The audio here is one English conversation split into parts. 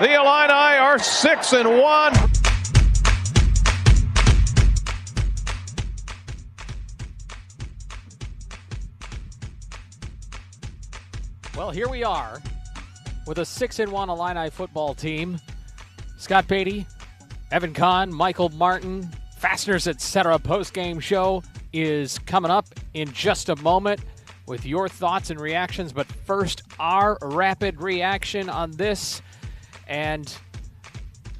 The Illini are six and one. Well, here we are with a six and one Illini football team. Scott Beatty, Evan Kahn, Michael Martin, Fasteners Etc. post game show is coming up in just a moment with your thoughts and reactions. But first, our rapid reaction on this. And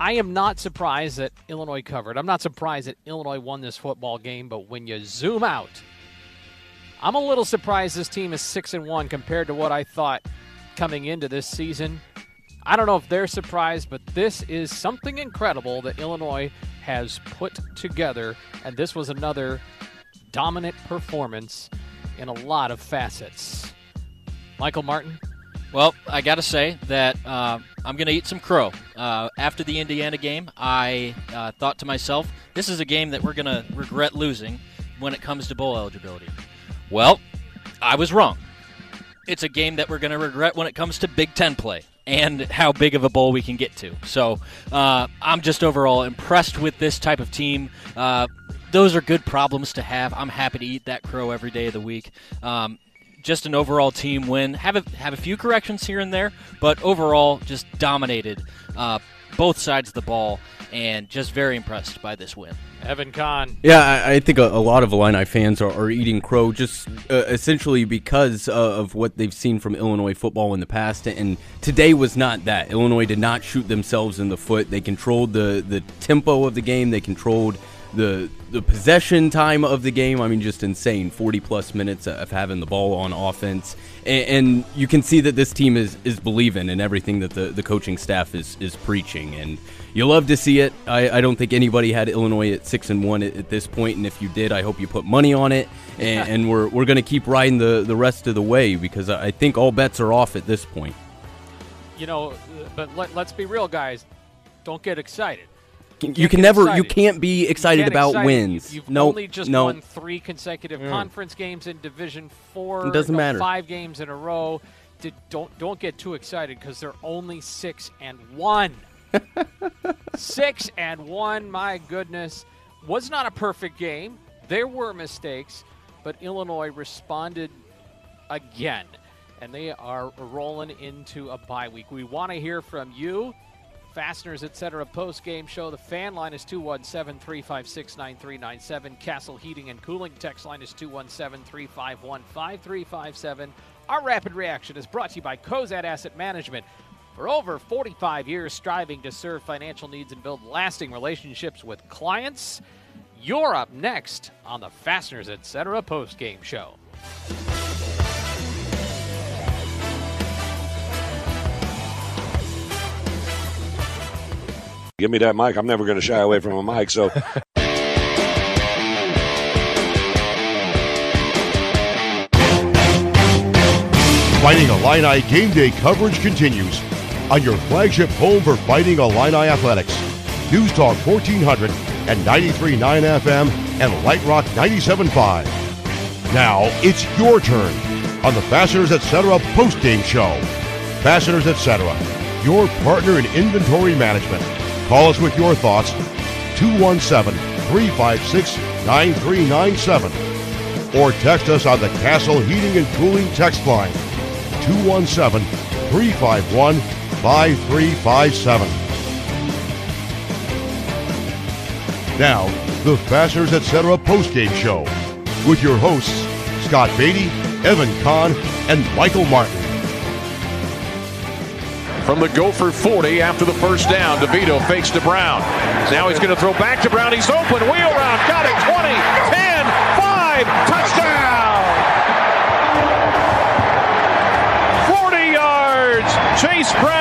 I am not surprised that Illinois covered. I'm not surprised that Illinois won this football game. But when you zoom out, I'm a little surprised this team is six and one compared to what I thought coming into this season. I don't know if they're surprised, but this is something incredible that Illinois has put together, and this was another dominant performance in a lot of facets. Michael Martin. Well, I got to say that uh, I'm going to eat some crow. Uh, after the Indiana game, I uh, thought to myself, this is a game that we're going to regret losing when it comes to bowl eligibility. Well, I was wrong. It's a game that we're going to regret when it comes to Big Ten play and how big of a bowl we can get to. So uh, I'm just overall impressed with this type of team. Uh, those are good problems to have. I'm happy to eat that crow every day of the week. Um, just an overall team win. Have a have a few corrections here and there, but overall just dominated uh, both sides of the ball, and just very impressed by this win. Evan Kahn. Yeah, I, I think a, a, lot of Illini fans are, are eating crow just uh, essentially because uh, of what they've seen from Illinois football in the past, and today was not that. Illinois did not shoot themselves in the foot. They controlled the the tempo of the game. They controlled the the possession time of the game. I mean, just insane. Forty plus minutes of having the ball on offense, and, and, you can see that this team is is believing in everything that the, the coaching staff is is preaching, and you love to see it. I, I don't think anybody had Illinois at six and one at, at, this point, and if you did, I hope you put money on it, and, and we're we're going to keep riding the the rest of the way because I think all bets are off at this point. You know, but let, let's be real, guys. Don't get excited you, you can never, excited. you can't be excited about excited. wins. You've nope, only just nope. won three consecutive mm. conference games in Division Four. It doesn't no, matter. Five games in a row. Did, don't don't get too excited because they're only six and one. six and one. My goodness, was not a perfect game. There were mistakes, but Illinois responded again, and they are rolling into a bye week. We want to hear from you. Fasteners, etc. post game show. The fan line is 217 356 9397. Castle Heating and Cooling text line is 217 351 5357. Our rapid reaction is brought to you by Cozad Asset Management. For over 45 years, striving to serve financial needs and build lasting relationships with clients. You're up next on the Fasteners, etc. post game show. Give me that mic. I'm never going to shy away from a mic. So. Fighting Illini game day coverage continues on your flagship home for Fighting Illini athletics. News Talk 1400 and 93.9 FM and Light Rock 97.5. Now it's your turn on the Fasteners Etc. post-game show. Fasteners Etc., your partner in inventory management. Call us with your thoughts 217 356 9397 or text us on the Castle Heating and Cooling text line 217 351 5357. Now, the Fasteners Etc. postgame show with your hosts Scott Beatty, Evan Kahn, and Michael Martin from the Gopher 40 after the first down. DeVito fakes to Brown. Now he's going to throw back to Brown. He's open. Wheel route. Got it. 20, 10, 5. Touchdown. 40 yards. Chase Brown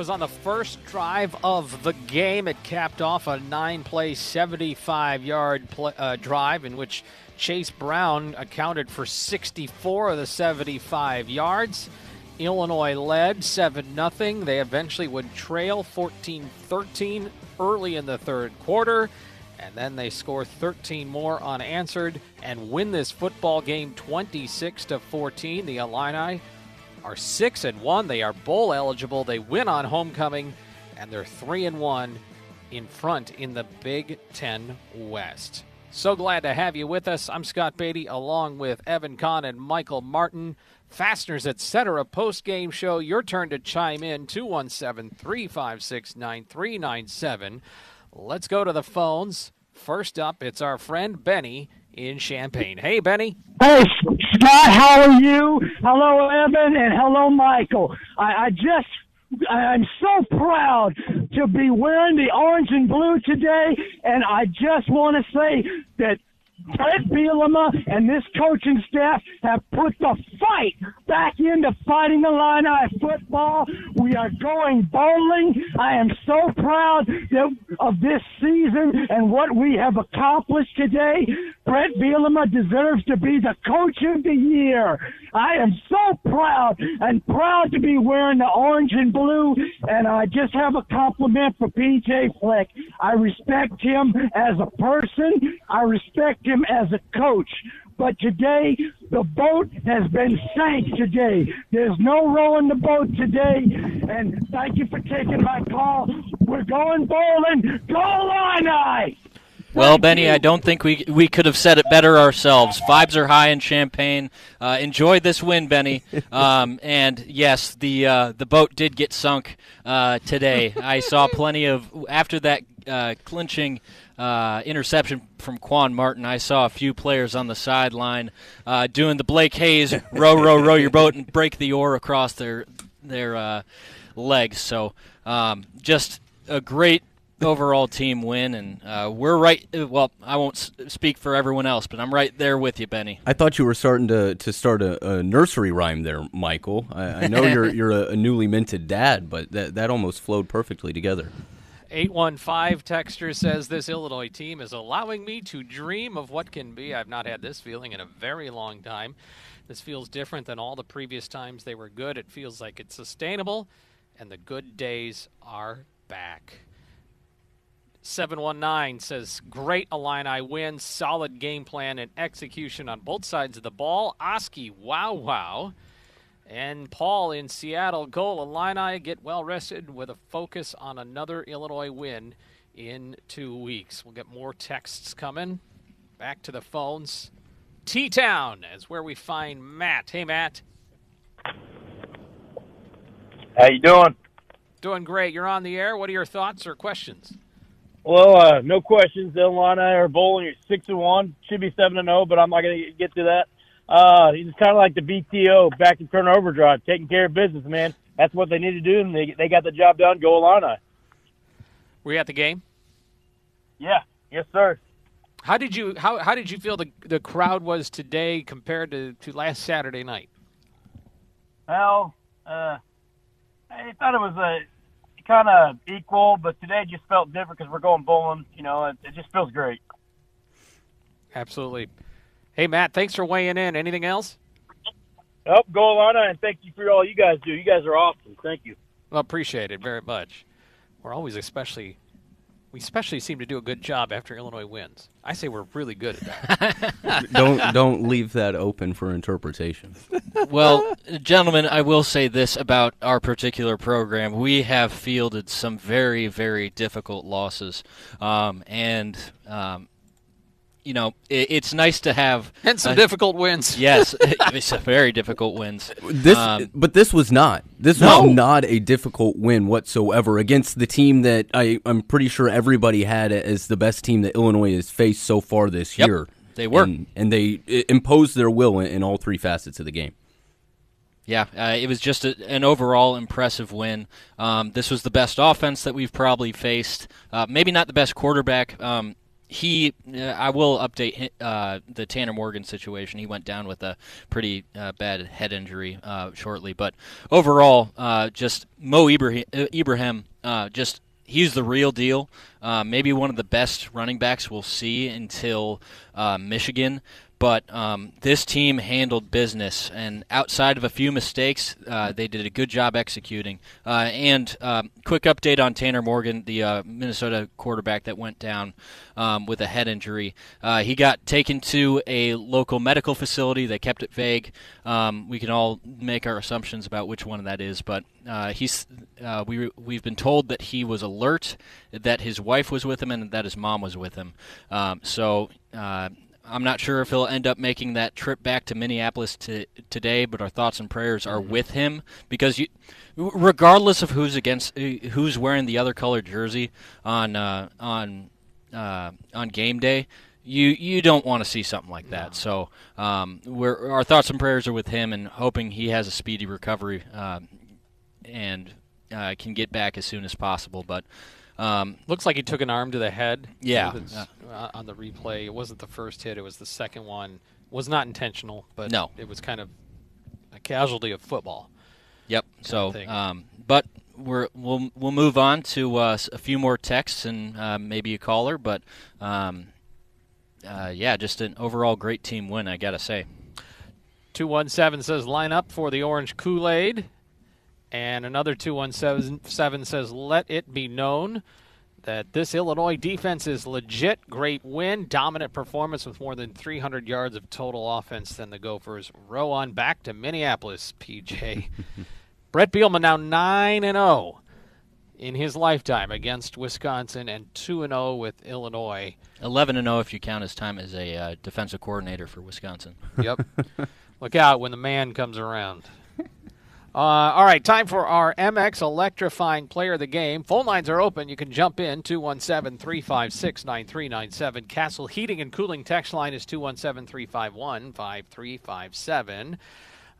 was on the first drive of the game. It capped off a nine play, 75 yard uh, drive in which Chase Brown accounted for 64 of the 75 yards. Illinois led 7 0. They eventually would trail 14 13 early in the third quarter, and then they score 13 more unanswered and win this football game 26 14. The Illini are 6 and 1. They are bowl eligible. They win on homecoming, and they're 3 and 1 in front in the Big Ten West. So glad to have you with us. I'm Scott Beatty along with Evan Kahn and Michael Martin. Fasteners, etc. post game show. Your turn to chime in 217 356 9397. Let's go to the phones. First up, it's our friend Benny in Champaign. Hey, Benny. Hey, Scott, how are you? Hello, Evan, and hello, Michael. I, I just I'm so proud to be wearing the orange and blue today, and I just want to say that Bret Bielema and this coaching staff have put the fight back into fighting Illini football. We are going bowling. I am so proud of this season and what we have accomplished today. Bret Bielema deserves to be the coach of the year. I am so proud and proud to be wearing the orange and blue. And I just have a compliment for PJ Fleck. I respect him as a person. I respect him as a coach. But today, the boat has been sank today. There's no rowing the boat today. And thank you for taking my call. We're going bowling. Go Illini! Well, Benny, I don't think we we could have said it better ourselves. Vibes are high in Champaign. Uh, enjoy this win, Benny. Um, and yes, the uh, the boat did get sunk uh, today. I saw plenty of after that uh, clinching uh, interception from Quan Martin. I saw a few players on the sideline uh, doing the Blake Hayes row, row, row your boat and break the oar across their their legs. So um, just a great overall team win, and uh, we're right. Well, I won't speak for everyone else, but I'm right there with you, Benny. I thought you were starting to, to start a, a nursery rhyme there, Michael. I, I know you're you're a, a, newly minted dad, but that that almost flowed perfectly together. 815 Texture says this Illinois team is allowing me to dream of what can be. I've not had this feeling in a very long time. This feels different than all the previous times they were good. It feels like it's sustainable, and the good days are back. 719 says, Great Illini win, solid game plan and execution on both sides of the ball. Oskee, wow, wow. And Paul in Seattle, goal Illini get well rested with a focus on another Illinois win in two weeks. We'll get more texts coming. Back to the phones. T Town is where we find Matt. Hey, Matt. How you doing? Doing great. You're on the air. What are your thoughts or questions? Well, uh, no questions. Illini are bowling. You're six and one. Should be seven and zero, oh, but I'm not going to get to that. Uh, he's kind of like the BTO back in turn overdrive, taking care of business, man. That's what they need to do, and they they got the job done. Go Illini. Were you at the game? Yeah. Yes, sir. How did you how how did you feel the the crowd was today compared to, to last Saturday night? Well, uh, I thought it was a kind of equal, but today just felt different because we're going bowling. You know, it, it just feels great. Absolutely. Hey, Matt, thanks for weighing in. Anything else? Oh, go Illini, and thank you for all you guys do. You guys are awesome. Thank you. Well, appreciate it very much. We're always especially we especially seem to do a good job after Illinois wins. I say we're really good at that. don't don't leave that open for interpretation. well, gentlemen, I will say this about our particular program: we have fielded some very very difficult losses, um, and um, you know, it, it's nice to have and some difficult wins. Yes, it's a very difficult wins. This, um, but this was not. This no. was not a difficult win whatsoever against the team that I, I'm pretty sure everybody had as the best team that Illinois has faced so far this yep, year. They were, and, and they imposed their will in, in, all three facets of the game. Yeah, uh, it was just a, an overall impressive win. Um, this was the best offense that we've probably faced. Uh, maybe not the best quarterback. Um, he, uh, I will update uh, the Tanner Morgan situation. He went down with a pretty uh, bad head injury uh, shortly, but overall, uh, just Mo Ibrahim, uh, Ibrahim just he's the real deal. maybe one of the best running backs we'll see until Michigan but um, this team handled business, and outside of a few mistakes, uh, they did a good job executing. Uh, and um, quick update on Tanner Morgan, the uh, Minnesota quarterback that went down um, with a head injury. Uh, he got taken to a local medical facility. They kept it vague. Um, we can all make our assumptions about which one that is, but uh, he's uh, we we've been told that he was alert, that his wife was with him, and that his mom was with him. Um, so I'm not sure if he'll end up making that trip back to Minneapolis to, today, but our thoughts and prayers are mm-hmm. with him because you, regardless of who's against, uh, who's wearing the other colored jersey on uh, on uh, on game day, you you don't want to see something like that. No. So um, we're, our thoughts and prayers are with him, and hoping he has a speedy recovery uh, and uh, can get back as soon as possible. But um, Looks like he took an arm to the head. Yeah. Uh, on the replay, it wasn't the first hit; it was the second one. Was not intentional, but no. it was kind of a casualty of football. Yep. So, um, but we're we'll we'll move on to uh, a few more texts and uh, maybe a caller, but um, uh, yeah, just an overall great team win, I gotta say. Two one seven says line up for the orange Kool Aid. And another 217 says, Let it be known that this Illinois defense is legit. Great win, dominant performance with more than 300 yards of total offense. Then the Gophers row on back to Minneapolis, PJ. Bret Bielema now 9 and 0 in his lifetime against Wisconsin and 2 and 0 with Illinois. 11 and 0 if you count his time as a uh, defensive coordinator for Wisconsin. Yep. Look out when the man comes around. Uh, all right, time for our MX electrifying player of the game. Phone lines are open. You can jump in 217 356 9397. Castle Heating and Cooling text line is 217 351 5357.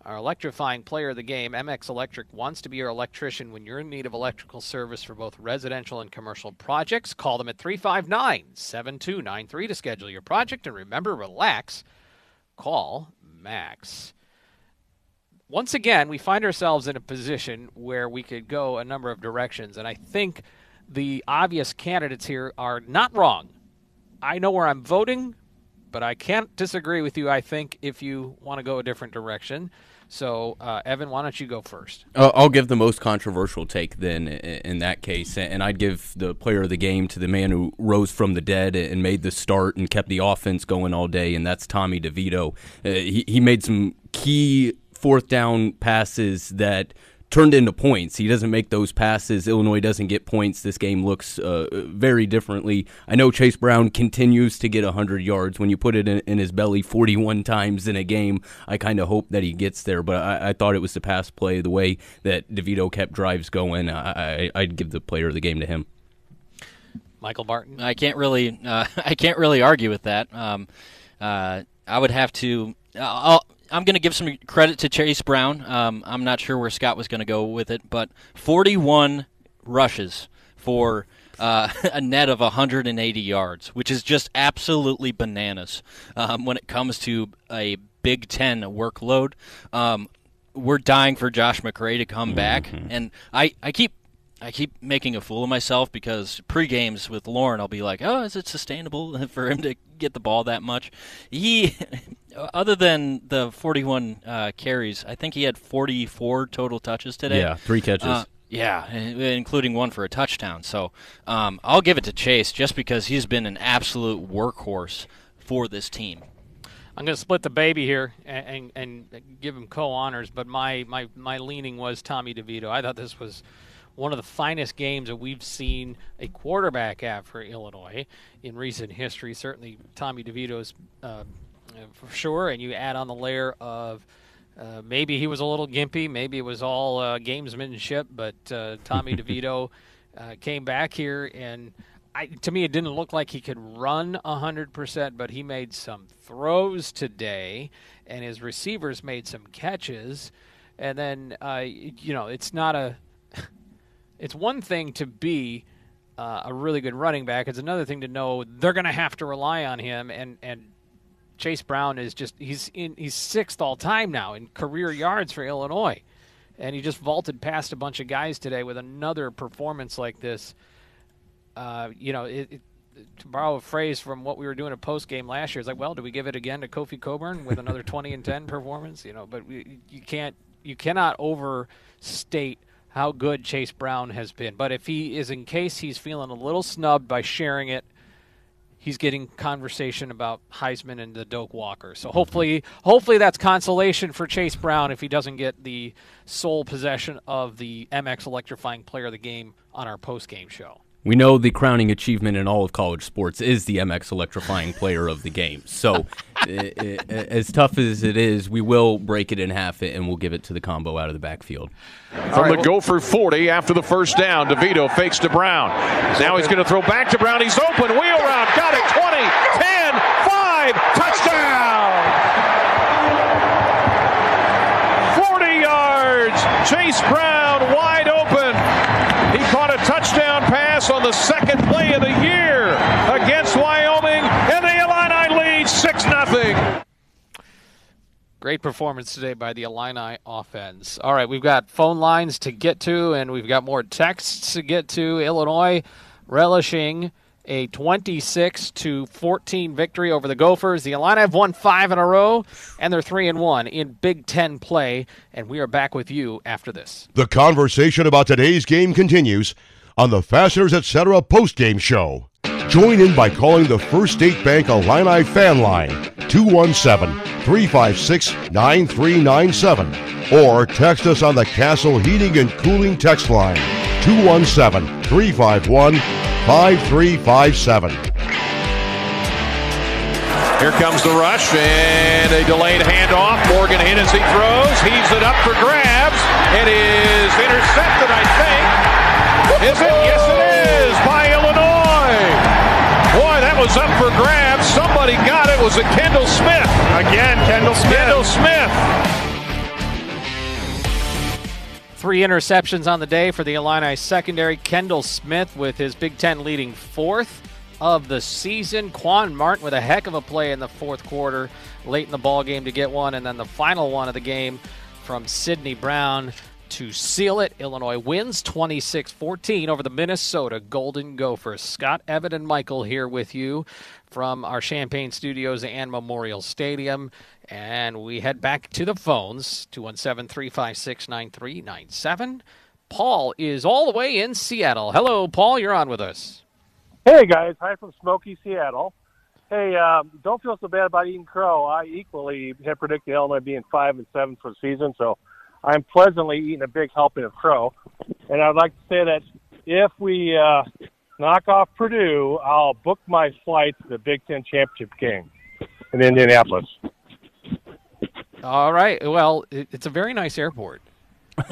Our electrifying player of the game, MX Electric, wants to be your electrician when you're in need of electrical service for both residential and commercial projects. Call them at 359 7293 to schedule your project. And remember, relax. Call Max once again, we find ourselves in a position where we could go a number of directions, and I think the obvious candidates here are not wrong. I know where I'm voting, but I can't disagree with you. I think if you want to go a different direction. So, uh, Evan, why don't you go first? I'll give the most controversial take then in that case, and I'd give the player of the game to the man who rose from the dead and made the start and kept the offense going all day, and that's Tommy DeVito. Uh, he, he made some key fourth down passes that turned into points. He doesn't make those passes. Illinois doesn't get points. This game looks uh, very differently. I know Chase Brown continues to get 100 yards. When you put it in, in his belly 41 times in a game, I kind of hope that he gets there. But I, I, thought it was the pass play, the way that DeVito kept drives going. I, would give the player of the game to him. Michael Martin. I can't really, uh, I can't really argue with that. Um, uh, I would have to. I'll, I'm going to give some credit to Chase Brown. Um, I'm not sure where Scott was going to go with it, but 41 rushes for uh, a net of 180 yards, which is just absolutely bananas um, when it comes to a Big Ten workload. Um, we're dying for Josh McCray to come back, mm-hmm. and I, I keep I keep making a fool of myself because pre games with Lauren, I'll be like, "Oh, is it sustainable for him to get the ball that much?" He, other than the 41 uh, carries, I think he had 44 total touches today. Yeah, three catches. Uh, yeah, including one for a touchdown. So um, I'll give it to Chase just because he's been an absolute workhorse for this team. I'm going to split the baby here and, and, and give him co honors, but my, my, my leaning was Tommy DeVito. I thought this was one of the finest games that we've seen a quarterback have for Illinois in recent history. Certainly, Tommy DeVito's uh, for sure, and you add on the layer of. Uh, maybe he was a little gimpy. Maybe it was all uh, gamesmanship. But uh, Tommy DeVito uh, came back here, and I, to me, it didn't look like he could run 100%, but he made some throws today, and his receivers made some catches. And then, uh, you know, it's not a it's one thing to be uh, a really good running back. It's another thing to know they're going to have to rely on him, and and Chase Brown is just he's in he's sixth all time now in career yards for Illinois, and he just vaulted past a bunch of guys today with another performance like this. Uh, you know, it, it, to borrow a phrase from what we were doing a post game last year, it's like, well, do we give it again to Kofi Cockburn with another 20 and 10 performance? You know, but we, you can't you cannot overstate how good Chase Brown has been. But if he is in case he's feeling a little snubbed by sharing it, he's getting conversation about Heisman and the Doak Walker. So hopefully, hopefully that's consolation for Chase Brown if he doesn't get the sole possession of the MX electrifying player of the game on our post game show. We know the crowning achievement in all of college sports is the MX electrifying player of the game. So, as tough as it is, we will break it in half and we'll give it to the combo out of the backfield. From the Gopher 40 after the first down, DeVito fakes to Brown. Now he's going to throw back to Brown. He's open. Wheel route. Got it. 20, 10, 5. Touchdown. 40 yards. Chase Brown pass on the second play of the year against Wyoming, and the Illini lead 6 0. Great performance today by the Illini offense. All right, we've got phone lines to get to, and we've got more texts to get to. Illinois relishing a 26 to 14 victory over the Gophers. The Illini have won five in a row, and they're three and one in Big Ten play. And we are back with you after this. The conversation about today's game continues on the Fasteners Etc. post-game show. Join in by calling the First State Bank Illini fan line 217-356-9397 or text us on the Castle Heating and Cooling text line 217-351-5357. Here comes the rush and a delayed handoff. Morgan hit as he throws. Heaves it up for grabs. It is intercepted, I think. Is it? Yes, it is by Illinois. Boy, that was up for grabs. Somebody got it. Was it Kendall Smith? Again, Kendall Smith. Kendall Smith. Three interceptions on the day for the Illini secondary. Kendall Smith with his Big Ten leading fourth of the season. Quan Martin with a heck of a play in the fourth quarter, late in the ball game to get one, and then the final one of the game from Sidney Brown to seal it. Illinois wins 26-14 over the Minnesota Golden Gophers. Scott, Evan, and Michael here with you from our Champaign Studios and Memorial Stadium. And we head back to the phones, 217-356-9397. Paul is all the way in Seattle. Hello, Paul. You're on with us. Hey guys, hi from Smoky, Seattle. Hey, um, don't feel so bad about eating crow. I equally had predicted Illinois being five and seven for the season, so I'm pleasantly eating a big helping of crow. And I'd like to say that if we uh, knock off Purdue, I'll book my flight to the Big Ten championship game in Indianapolis. All right. Well, it, it's a very nice airport.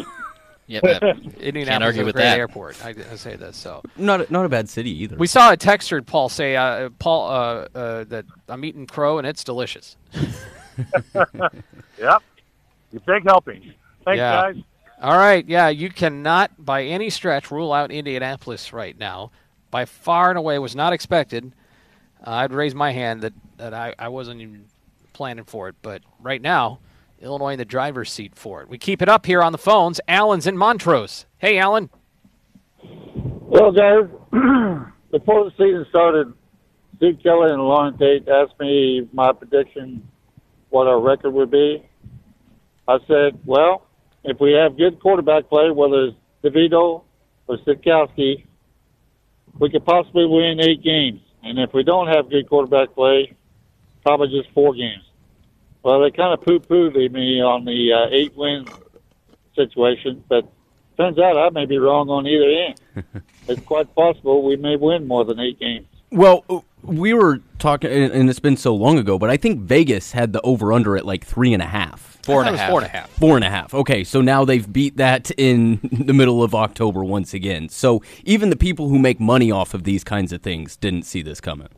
Yep, yep. Indianapolis Can't argue is a with great that. airport. I, I say this so. Not a, not a bad city either. We saw a texter, Paul, say, uh, "Paul, uh, uh, that I'm eating crow and it's delicious." Yep. Your big helping. Thanks, Yeah. guys. All right, yeah, you cannot by any stretch rule out Indianapolis right now. By far and away was not expected. Uh, I'd raise my hand that, that I, I wasn't even planning for it, but right now, Illinois in the driver's seat for it. We keep it up here on the phones. Alan's in Montrose. Hey, Alan. Well, guys, before the season started, Steve Kelly and Lauren Tate asked me my prediction what our record would be. I said, well, if we have good quarterback play, whether it's DeVito or Sitkowski, we could possibly win eight games. And if we don't have good quarterback play, probably just four games. Well, they kind of poo-pooed me on the uh, eight-win situation, but turns out I may be wrong on either end. it's quite possible we may win more than eight games. Well, we were talking, and and it's been so long ago, but I think Vegas had the over under at like three and a half. Four and I a thought it was half. Four and a half. Four and a half. Okay, so now they've beat that in the middle of October once again. So even the people who make money off of these kinds of things didn't see this coming.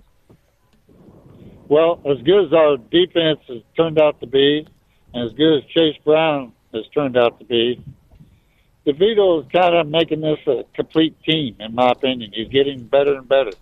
Well, as good as our defense has turned out to be, and as good as Chase Brown has turned out to be, DeVito is kind of making this a complete team, in my opinion. He's getting better and better.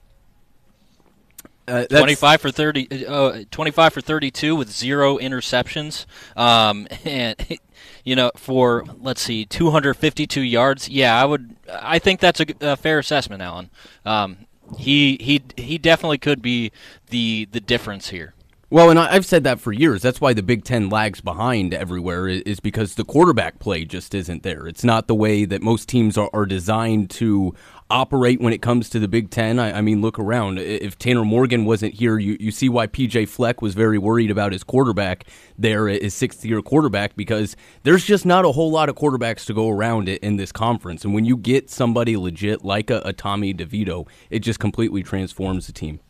Uh, 25 for 30 uh, 25 for 32 with zero interceptions. Um, and you know for let's see 252 yards. Yeah i would i think that's a, a fair assessment alan. Um, he he he definitely could be the the difference here Well, and I've said that for years. That's why the Big Ten lags behind everywhere, is because the quarterback play just isn't there. It's not the way that most teams are, designed to operate when it comes to the Big Ten. I, mean, look around. If Tanner Morgan wasn't here, you, you see why PJ Fleck was very worried about his quarterback there, his sixth year quarterback, because there's just not a whole lot of quarterbacks to go around in this conference. And when you get somebody legit like a Tommy DeVito, it just completely transforms the team.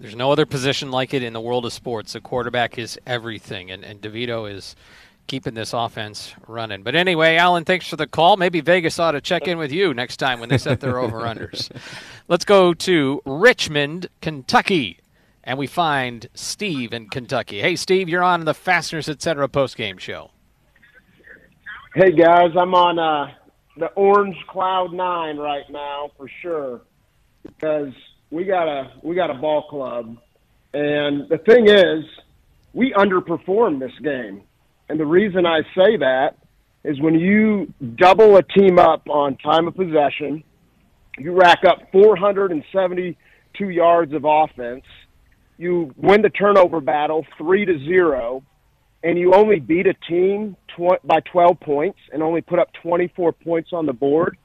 There's no other position like it in the world of sports. The quarterback is everything, and, and DeVito is keeping this offense running. But anyway, Alan, thanks for the call. Maybe Vegas ought to check in with you next time when they set their over unders. Let's go to Richmond, Kentucky, and we find Steve in Kentucky. Hey, Steve, you're on the Fasteners Etc. postgame show. Hey guys, I'm on uh, the orange cloud nine right now for sure because we got a we got a ball club, and the thing is, we underperformed this game, and the reason I say that is when you double a team up on time of possession, you rack up 472 yards of offense, you win the turnover battle three to zero, and you only beat a team tw- by 12 points and only put up 24 points on the board.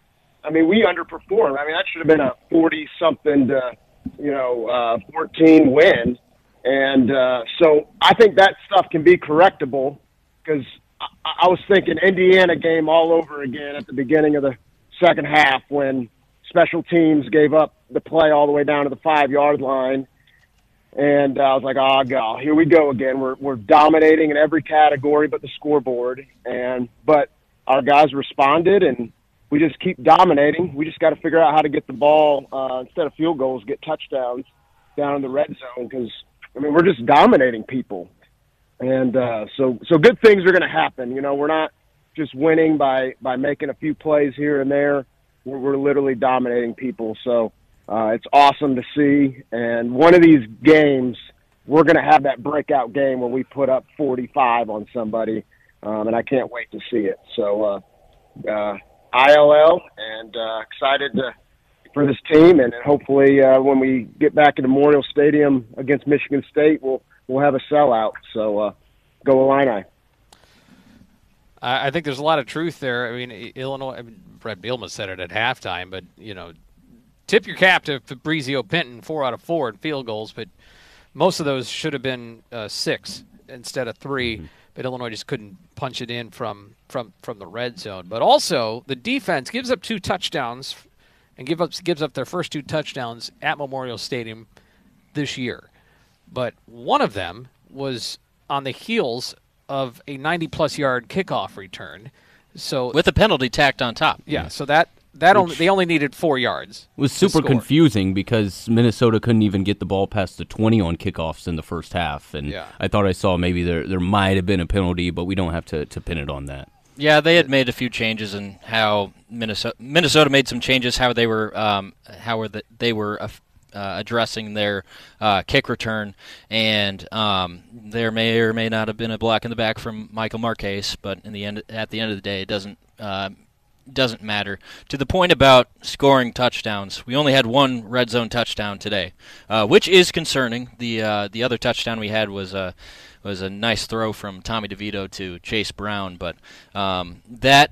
I mean, we underperformed. I mean, that should have been a 40 something to, you know, uh, 14 win. And uh, so I think that stuff can be correctable because I, I was thinking Indiana game all over again at the beginning of the second half when special teams gave up the play all the way down to the five yard line. And uh, I was like, oh, God, here we go again. We're, we're dominating in every category but the scoreboard. And, but our guys responded and we just keep dominating. We just got to figure out how to get the ball, uh, instead of field goals, get touchdowns down in the red zone. Cause I mean, we're just dominating people. And, uh, so, so good things are going to happen. You know, we're not just winning by, by making a few plays here and there. We're, we're literally dominating people. So, uh, it's awesome to see. And one of these games, we're going to have that breakout game where we put up 45 on somebody. Um, and I can't wait to see it. So, uh, uh, ILL and, uh, excited to, for this team. And hopefully, uh, when we get back into Memorial Stadium against Michigan State, we'll, we'll have a sellout. So, uh, go Illini. I I think there's a lot of truth there. I mean, Illinois. I mean, Bret Bielema said it at halftime, but you know, tip your cap to Fabrizio Pinton, four out of four in field goals, but most of those should have been uh, six instead of 3 But Illinois just couldn't punch it in from from from the red zone. But also, the defense gives up two touchdowns, and give up gives up their first two touchdowns at Memorial Stadium this year. But one of them was on the heels of a 90 plus yard kickoff return. So with a penalty tacked on top. yeah, so that that only they only needed four yards. It was super confusing because Minnesota couldn't even get the ball past the 20 on kickoffs in the first half. And Yeah. I thought I saw maybe there there might have been a penalty, but we don't have to, to pin it on that. Yeah, they had made a few changes in how Minnesota Minnesota made some changes how they were um, how were the, they were uh, uh, addressing their uh, kick return, and um, there may or may not have been a block in the back from Michael Marquez, but in the end at the end of the day, it doesn't. Uh, doesn't matter. To the point about scoring touchdowns, we only had one red zone touchdown today, uh, which is concerning. The uh, the other touchdown we had was a was a nice throw from Tommy DeVito to Chase Brown, but um, that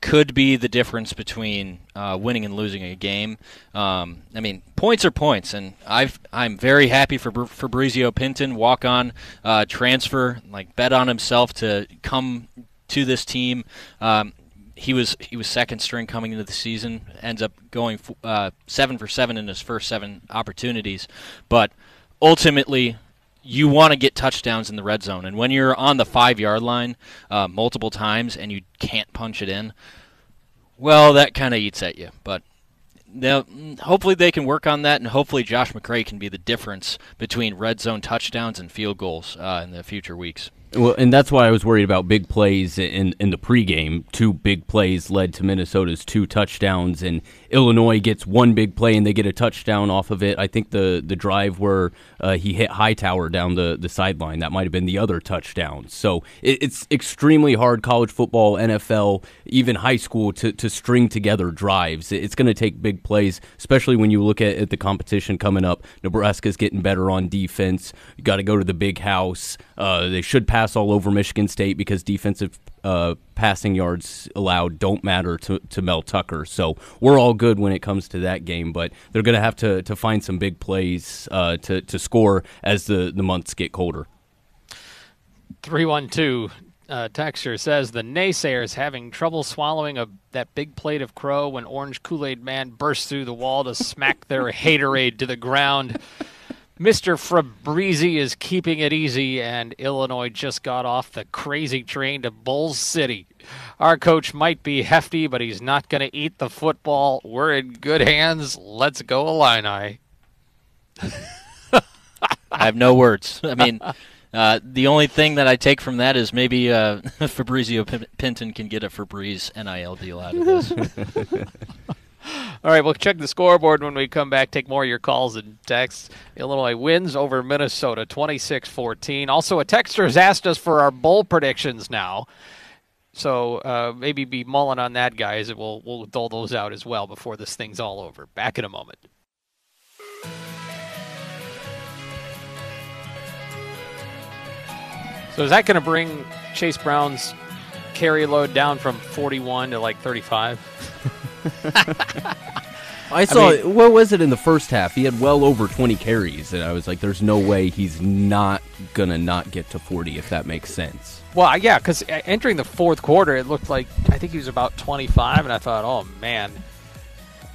could be the difference between uh, winning and losing a game. Um, I mean, points are points, and I've I'm very happy for Br- Fabrizio Pinton, walk on uh, transfer, like bet on himself to come to this team. Um, he was he was second string coming into the season. Ends up going uh, seven for seven in his first seven opportunities, but ultimately you want to get touchdowns in the red zone. And when you're on the five yard line uh, multiple times and you can't punch it in, well, that kind of eats at you. But now, hopefully they can work on that, and hopefully Josh McCray can be the difference between red zone touchdowns and field goals uh, in the future weeks. Well, and that's why I was worried about big plays in in the pregame. Two big plays led to Minnesota's two touchdowns, and Illinois gets one big play and they get a touchdown off of it. I think the the drive where uh, he hit Hightower down the the sideline that might have been the other touchdown. So it, it's extremely hard college football, NFL, even high school to to string together drives. It's going to take big plays, especially when you look at, at the competition coming up. Nebraska's getting better on defense. You got to go to the big house. Uh, they should pass all over Michigan State because defensive uh, passing yards allowed don't matter to, to Mel Tucker. So we're all good when it comes to that game, but they're going to have to to find some big plays uh, to to score as the the months get colder. Three one two. Uh, texture says the naysayers having trouble swallowing a that big plate of crow when Orange Kool Aid Man bursts through the wall to smack their haterade to the ground. Mr. Fabrizi is keeping it easy, and Illinois just got off the crazy train to Bulls City. Our coach might be hefty, but he's not going to eat the football. We're in good hands. Let's go, Illini. I have no words. I mean, uh, the only thing that I take from that is maybe uh, Fabrizio P- Pinton can get a Febreze NIL deal out of this. All right, we'll check the scoreboard when we come back. Take more of your calls and texts. Illinois wins over Minnesota 26 14. Also, a texter has asked us for our bowl predictions now. So uh, maybe be mulling on that, guys, we'll, we'll dole those out as well before this thing's all over. Back in a moment. So is that going to bring Chase Brown's carry load down from 41 to like 35? I saw I mean, what was it in the first half? He had well over 20 carries, and I was like, "There's no way he's not gonna not get to 40 if that makes sense." Well, yeah, because entering the fourth quarter, it looked like I think he was about 25, and I thought, "Oh man,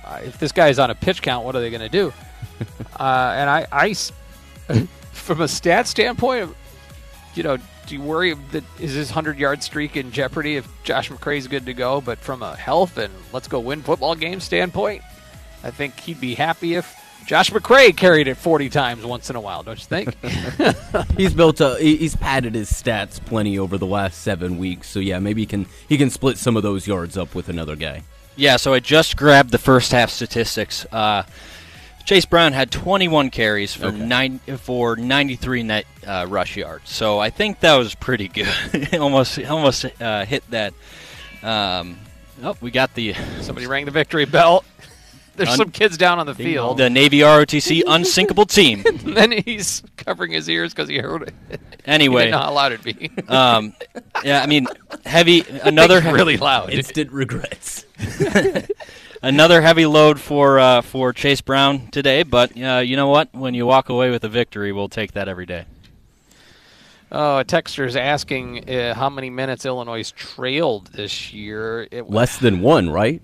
uh, if this guy's on a pitch count, what are they going to do?" uh, and I, I, from a stat standpoint, you know, do you worry that is his hundred yard streak in jeopardy if Josh McCray's good to go? But from a health and let's go win football game standpoint, I think he'd be happy if Josh McCray carried it 40 times once in a while, don't you think? he's built a he's padded his stats plenty over the last 7 weeks. So yeah, maybe he can he can split some of those yards up with another guy. Yeah, so I just grabbed the first half statistics. Uh, Chase Brown had 21 carries for okay. nine for 93 net uh, rush yards. So I think that was pretty good. almost almost uh, hit that. Um, oh, we got the somebody rang the victory bell. There's un- some kids down on the field. The Navy ROTC unsinkable team. then he's covering his ears because he heard it. Anyway, he how loud it'd be. um, yeah, I mean, heavy. Another really loud. Instant regrets. Another heavy load for uh, for Chase Brown today, but uh, you know what? When you walk away with a victory, we'll take that every day. Oh, a texter is asking uh, how many minutes Illinois trailed this year. It, Less than one, right?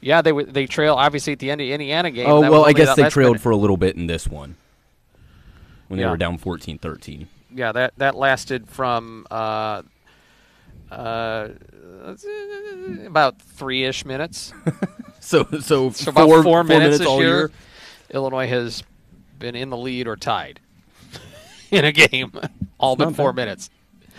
Yeah, they they trail obviously at the end of Indiana game. Oh well, I guess they trailed minute. for a little bit in this one when yeah. they were down 14-13. Yeah, that that lasted from uh, uh, Uh, about three ish minutes. so, so, so four, about four, four minutes, minutes all year, year, Illinois has been in the lead or tied in a game, all but four minutes.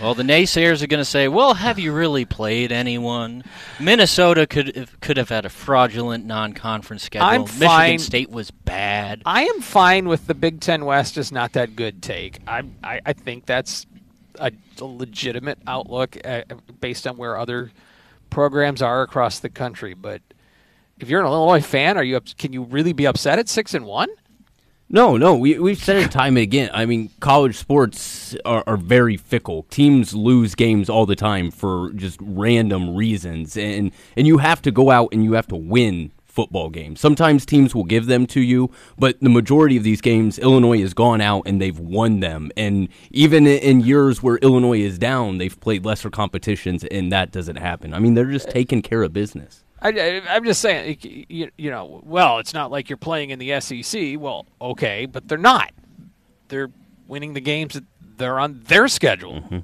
Well, the naysayers are going to say, "Well, have you really played anyone? Minnesota could could have had a fraudulent non-conference schedule. I'm Michigan fine. State was bad. I am fine with the Big Ten West is not that good take. I I, I think that's a, legitimate outlook uh, based on where other programs are across the country. But if you're an Illinois fan, are you can you really be upset at six and one? No, no, we we've said it time and again. I mean, college sports are, are, very fickle. Teams lose games all the time for just random reasons, and and you have to go out and you have to win football games. Sometimes teams will give them to you, but the majority of these games, Illinois has gone out and they've won them. And even in years where Illinois is down, they've played lesser competitions, and that doesn't happen. I mean, they're just taking care of business. I, am just saying, you, you know, well, it's not like you're playing in the SEC. Well, okay, but they're not. They're winning the games that they're on their schedule. Mm-hmm.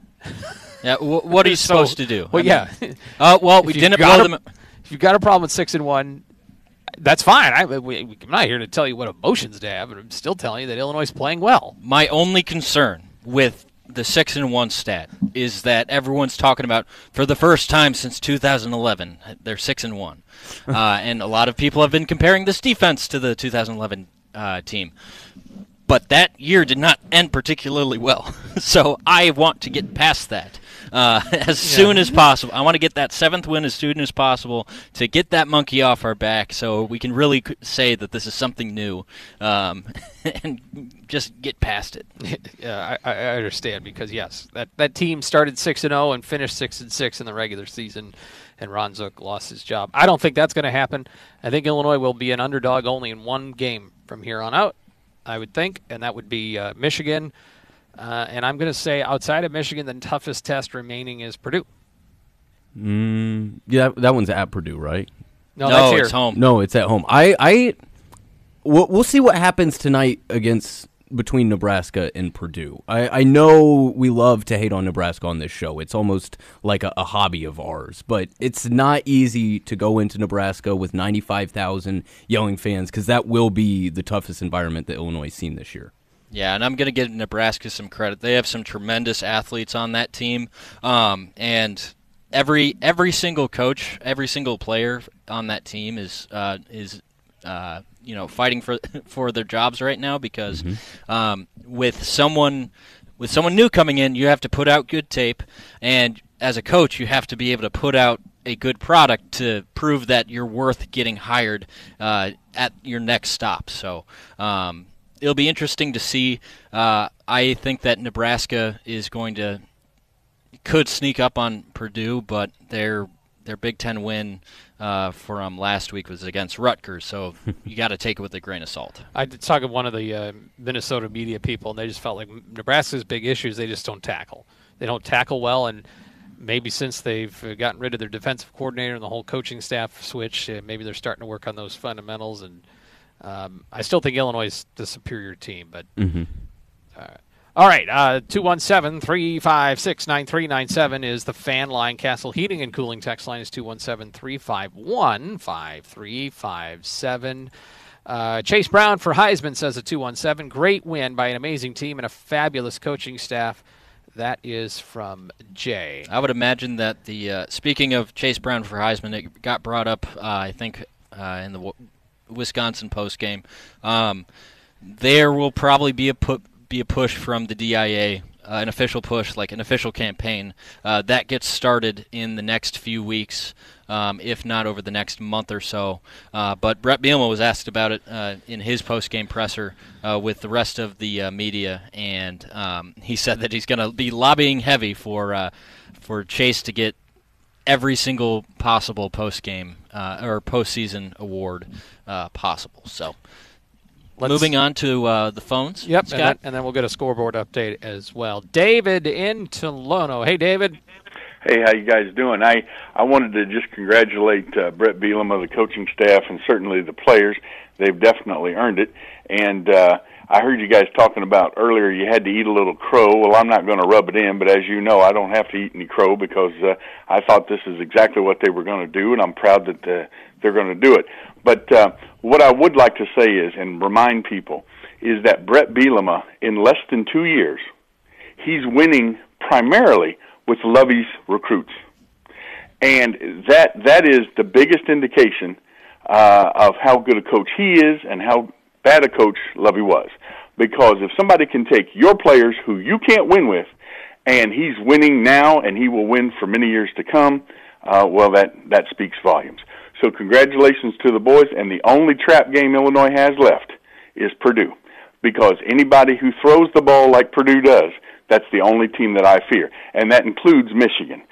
yeah, w- what are you supposed so, to do? Well, I yeah. uh, well, we didn't blow a, them. If you've got a problem with six and one, that's fine. I, we, I'm not here to tell you what emotions to have, but I'm still telling you that Illinois is playing well. My only concern with the six and one stat is that everyone's talking about for the first time since 2011. They're six and one, uh, and a lot of people have been comparing this defense to the 2011 uh, team. But that year did not end particularly well, so I want to get past that uh, as yeah. soon as possible. I want to get that seventh win as soon as possible to get that monkey off our back, so we can really say that this is something new, um, and just get past it. yeah, I, I, understand because yes, that that team started six and zero oh and finished six and six in the regular season and Ron Zook lost his job. I don't think that's going to happen. I think Illinois will be an underdog only in one game from here on out. I would think, and that would be uh, Michigan. Uh, and I'm going to say outside of Michigan, the toughest test remaining is Purdue. Mm, yeah, that one's at Purdue, right? No, no that's here. it's home. No, it's at home. I, I, we'll, we'll see what happens tonight against between Nebraska and Purdue. I, I know we love to hate on Nebraska on this show. It's almost like a, a hobby of ours, but it's not easy to go into Nebraska with 95,000 yelling fans because that will be the toughest environment that Illinois has seen this year. Yeah, and I'm going to give Nebraska some credit. They have some tremendous athletes on that team, um, and every every single coach, every single player on that team is uh, is uh, you know fighting for for their jobs right now because mm-hmm. um, with someone with someone new coming in, you have to put out good tape, and as a coach, you have to be able to put out a good product to prove that you're worth getting hired uh, at your next stop. So. Um, it'll be interesting to see. Uh, I think that Nebraska is going to could sneak up on Purdue, but their their Big Ten win uh, from last week was against Rutgers, so you got to take it with a grain of salt. I did talk to one of the uh, Minnesota media people, and they just felt like Nebraska's big issues they just don't tackle. They don't tackle well, and maybe since they've uh, gotten rid of their defensive coordinator and the whole coaching staff switch, uh, maybe they're starting to work on those fundamentals. And um, I still think Illinois is the superior team, but. Mm-hmm. All right, uh, 217 356 9397 is the fan line. Castle Heating and Cooling text line is 217 351 5357. Uh, Chase Brown for Heisman says a 217. Great win by an amazing team and a fabulous coaching staff. That is from Jay. I would imagine that the uh, speaking of Chase Brown for Heisman, it got brought up. Uh, I think uh, in the w- Wisconsin post game. Um, there will probably be a put be a push from the DIA, uh, an official push, like an official campaign. Uh, that gets started in the next few weeks, um, if not over the next month or so. Uh, but Bret Bielema was asked about it uh, in his post-game presser uh, with the rest of the uh, media, and um, he said that he's going to be lobbying heavy for for Chase to get every single possible post-game or postseason award possible. So. Let's, Moving on to uh, the phones. Yep, and then, and then, we'll get a scoreboard update as well. David in Tolono. Hey, David. Hey, how you guys doing? I I wanted to just congratulate uh, Bret Bielema, the coaching staff, and certainly the players. They've definitely earned it. And uh, I heard you guys talking about earlier you had to eat a little crow. Well, I'm not going to rub it in, but as you know, I don't have to eat any crow because uh, I thought this is exactly what they were going to do, and I'm proud that uh, they're going to do it. But uh, what I would like to say is, and remind people, is that Bret Bielema, in less than two years, he's winning primarily with Lovie's recruits, and that that is the biggest indication uh, of how good a coach he is and how bad a coach Lovie was. Because if somebody can take your players who you can't win with, and he's winning now, and he will win for many years to come, uh, well, that that speaks volumes. So congratulations to the boys. And the only trap game Illinois has left is Purdue, because anybody who throws the ball like Purdue does, that's the only team that I fear, and that includes Michigan.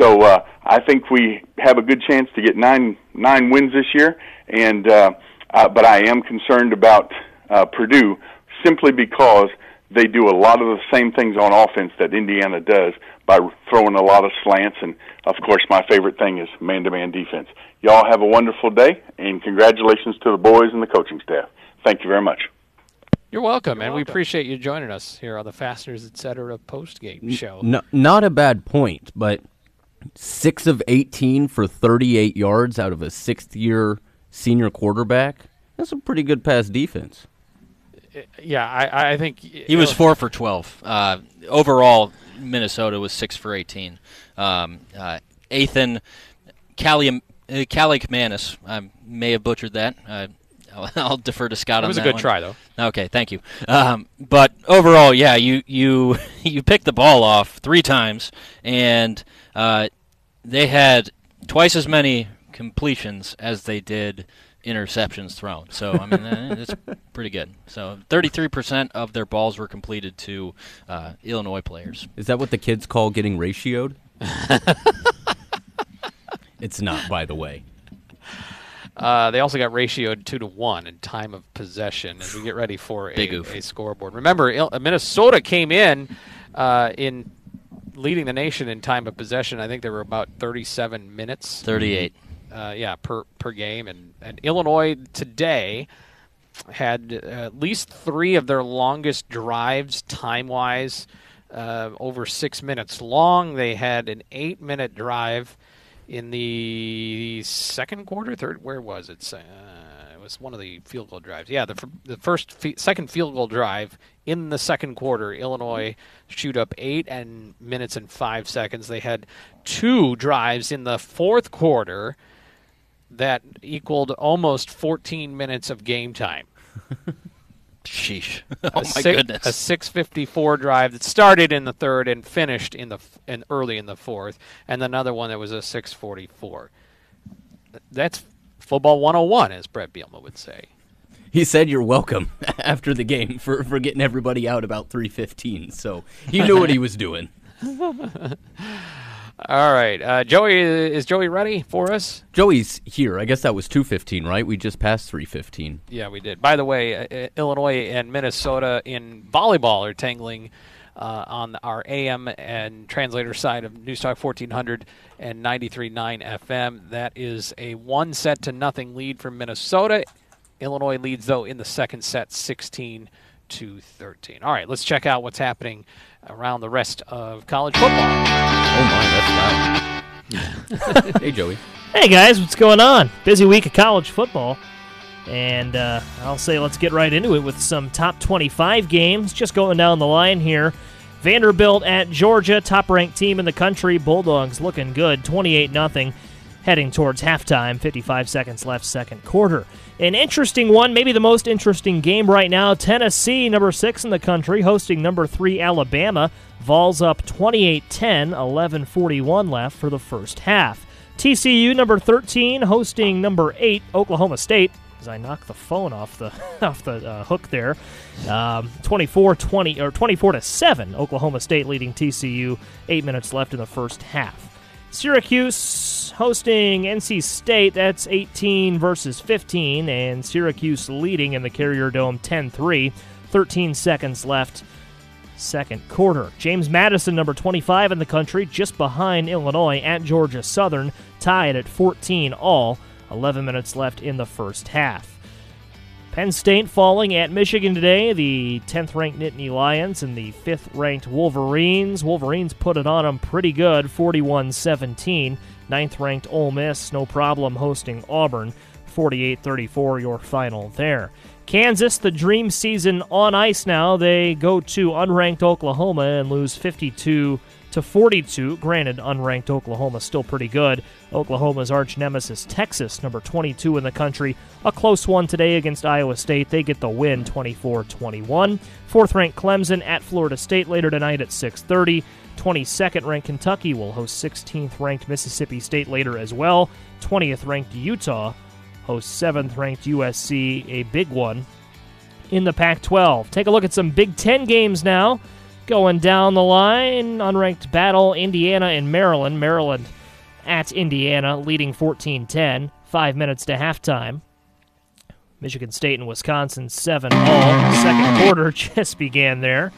So uh, I think we have a good chance to get nine nine wins this year, and uh, uh, but I am concerned about uh, Purdue simply because they do a lot of the same things on offense that Indiana does by throwing a lot of slants, and of course my favorite thing is man-to-man defense. Y'all have a wonderful day, and congratulations to the boys and the coaching staff. Thank you very much. You're welcome, You're and welcome. we appreciate you joining us here on the Fasteners Etc. post game show. No, not a bad point, but six of 18 for 38 yards out of a sixth year senior quarterback. That's a pretty good pass defense. yeah, I, I think He was four for 12. Uh, overall, Minnesota was six for 18. Um, uh, Ethan Callium, uh, Calicmanis, I may have butchered that. Uh, I'll, I'll defer to Scott It on was a that good one. try, though. Okay, thank you. Um, but overall, yeah, you you you picked the ball off three times, and uh, they had twice as many completions as they did interceptions thrown. So I mean, eh, it's pretty good. So 33% of their balls were completed to uh, Illinois players. Is that what the kids call getting ratioed? it's not, by the way. Uh, they also got ratioed two to one in time of possession as we get ready for Big a, oof. a scoreboard. Remember, Il- Minnesota came in uh, in leading the nation in time of possession. I think there were about 37 minutes. 38. Uh, yeah, per per game, and and Illinois today had at least three of their longest drives time wise. Uh, over six minutes long. They had an eight minute drive in the second quarter, third. Where was it? Uh, it was one of the field goal drives. Yeah, the the first fi- second field goal drive in the second quarter. Illinois shoot up eight and minutes and five seconds. They had two drives in the fourth quarter that equaled almost 14 minutes of game time. Sheesh. Oh a oh, my six- goodness. A 654 drive that started in the third and finished in the in early in the fourth, and another one that was a 644. That's football 101, as Bret Bielema would say. He said you're welcome after the game for, for getting everybody out about 315. So he knew what he was doing. All right, uh, Joey, is Joey ready for us? Joey's here. I guess that was 215, right? We just passed 315. Yeah, we did. By the way, uh, uh, Illinois and Minnesota in volleyball are tangling uh, on our AM and translator side of News Talk 1400 and 93.9 FM. That is a one set to nothing lead for Minnesota. Illinois leads though in the second set, 16 to 13. All right, let's check out what's happening around the rest of college football. Oh my, that's loud. hey, Joey. Hey guys, what's going on? Busy week of college football. And uh, I'll say let's get right into it with some top 25 games. Just going down the line here. Vanderbilt at Georgia, top ranked team in the country. Bulldogs looking good, 28 0, heading towards halftime. 55 seconds left, second quarter. An interesting one, maybe the most interesting game right now. Tennessee, number six in the country, hosting number three Alabama. Vols up 28 10, 11 41 left for the first half. TCU, number 13, hosting number 8, Oklahoma State. As I knock the phone off the off the uh, hook there, um, 24 20 or 24 to seven. Oklahoma State leading TCU. Eight minutes left in the first half. Syracuse hosting NC State. That's 18 versus 15, and Syracuse leading in the Carrier Dome 10 3. 13 seconds left, second quarter. James Madison, number 25 in the country, just behind Illinois at Georgia Southern, tied at 14 all. 11 minutes left in the first half. Penn State falling at Michigan today, the 10th ranked Nittany Lions and the 5th ranked Wolverines. Wolverines put it on them pretty good, 41 17. 9th ranked Ole Miss, no problem hosting Auburn, 48 34, your final there. Kansas, the dream season on ice now. They go to unranked Oklahoma and lose 52 to 42. Granted, unranked Oklahoma still pretty good. Oklahoma's arch nemesis, Texas, number 22 in the country. A close one today against Iowa State. They get the win 24 21. Fourth ranked Clemson at Florida State later tonight at 6:30. 22nd ranked Kentucky will host 16th ranked Mississippi State later as well. 20th ranked Utah hosts 7th ranked USC, a big one in the Pac 12. Take a look at some Big Ten games now. Going down the line, unranked battle Indiana and Maryland. Maryland at Indiana, leading 14 10, five minutes to halftime. Michigan State and Wisconsin 7 all. Second quarter just began there.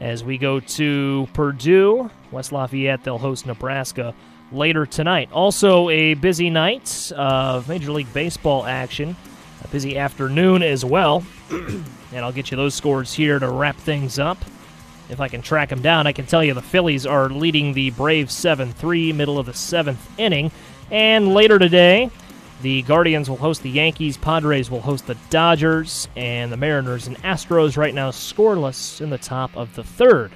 As we go to Purdue, West Lafayette, they'll host Nebraska later tonight. Also, a busy night of Major League Baseball action, a busy afternoon as well. and I'll get you those scores here to wrap things up. If I can track them down, I can tell you the Phillies are leading the Braves 7 3, middle of the seventh inning. And later today, The Guardians will host the Yankees, Padres will host the Dodgers, and the Mariners and Astros right now scoreless in the top of the third.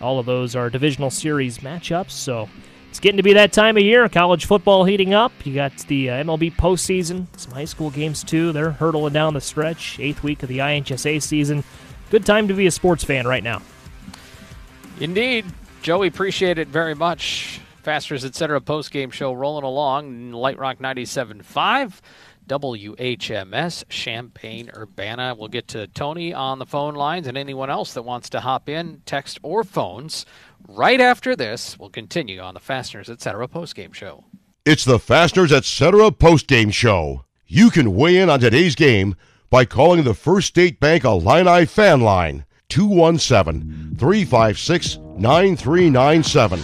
All of those are divisional series matchups, so it's getting to be that time of year. College football heating up. You got the uh, MLB postseason, some high school games too. They're hurtling down the stretch. Eighth week of the IHSA season. Good time to be a sports fan right now. Indeed. Joey, appreciate it very much. Fasteners, etc. post game show rolling along. Light Rock 97.5. WHMS Champaign Urbana. We'll get to Tony on the phone lines and anyone else that wants to hop in, text or phones. Right after this, we'll continue on the Fasteners Etc. postgame show. It's the Fasteners Etc. postgame show. You can weigh in on today's game by calling the First State Bank Illini fan line 217 356 9397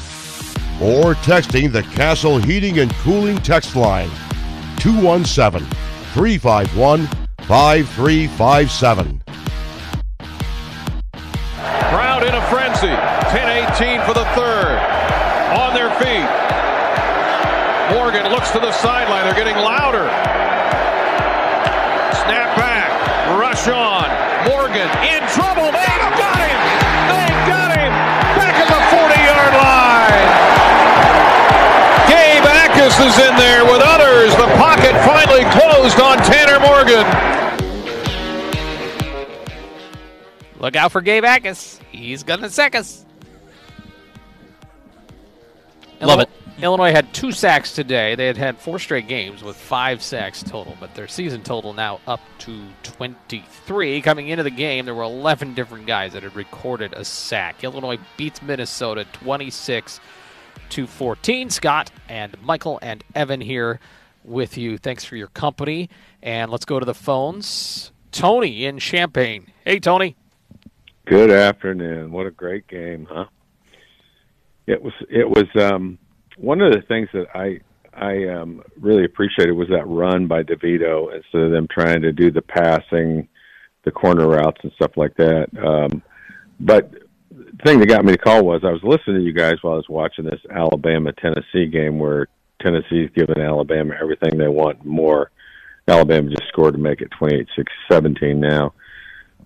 or texting the Castle Heating and Cooling text line 217 351 5357. Crowd in a frenzy. 10-18 for the third. On their feet. Morgan looks to the sideline. They're getting louder. Snap back. Rush on. Morgan in trouble. They've got him. They've got him. Back at the 40-yard line. Gabe Jacas is in there with others. The pocket finally closed on Tanner Morgan. Look out for Gabe Jacas. He's going to sack us. Love it. Illinois had two sacks today. They had had four straight games with five sacks total, but their season total now up to 23. Coming into the game, there were 11 different guys that had recorded a sack. Illinois beats Minnesota 26 to 14. Scott and Michael and Evan here with you. Thanks for your company. And let's go to the phones. Tony in Champaign. Hey, Tony. Good afternoon. What a great game, huh? It was. It was. Um, one of the things that I I um, really appreciated was that run by DeVito instead of them trying to do the passing, the corner routes and stuff like that. Um, but the thing that got me to call was I was listening to you guys while I was watching this Alabama Tennessee game where Tennessee's giving Alabama everything they want more. Alabama just scored to make it 28-6-17 now.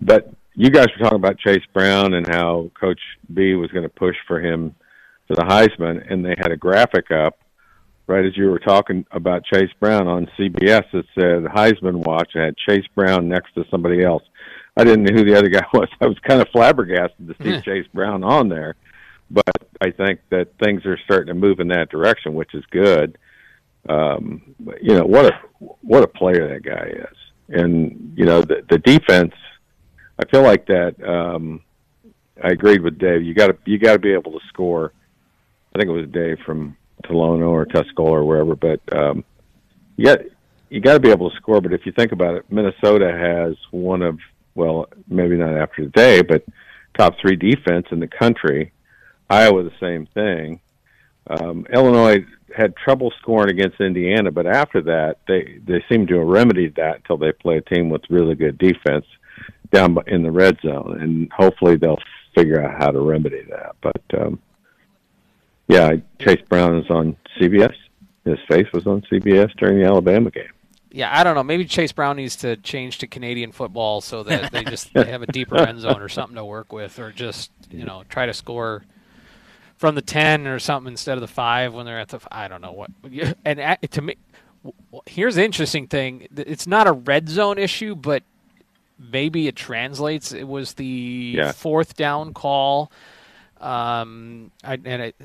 But you guys were talking about Chase Brown and how Coach B was going to push for him for the Heisman, and they had a graphic up right as you were talking about Chase Brown on CBS that said Heisman watch and had Chase Brown next to somebody else. I didn't know who the other guy was. I was kind of flabbergasted to see Chase Brown on there, but I think that things are starting to move in that direction, which is good. Um, but, you know what a what a player that guy is, and you know the the defense. I feel like that. Um, I agreed with Dave. You got to you got to be able to score. I think it was Dave from Tolono or Tuscola or wherever, but um, you got you got to be able to score. But if you think about it, Minnesota has one of well, maybe not after today, but top three defense in the country. Iowa the same thing. Um, Illinois had trouble scoring against Indiana, but after that, they they seem to have remedied that until they play a team with really good defense down in the red zone, and hopefully they'll figure out how to remedy that. But um, yeah, Chase Brown is on CBS. His face was on CBS during the Alabama game. Yeah, I don't know. Maybe Chase Brown needs to change to Canadian football so that they just they have a deeper end zone or something to work with, or just you know try to score from the ten or something instead of the five when they're at the. I don't know what. And to me, here's the interesting thing: it's not a red zone issue, but maybe it translates. It was the Yeah. fourth down call, um, I, and it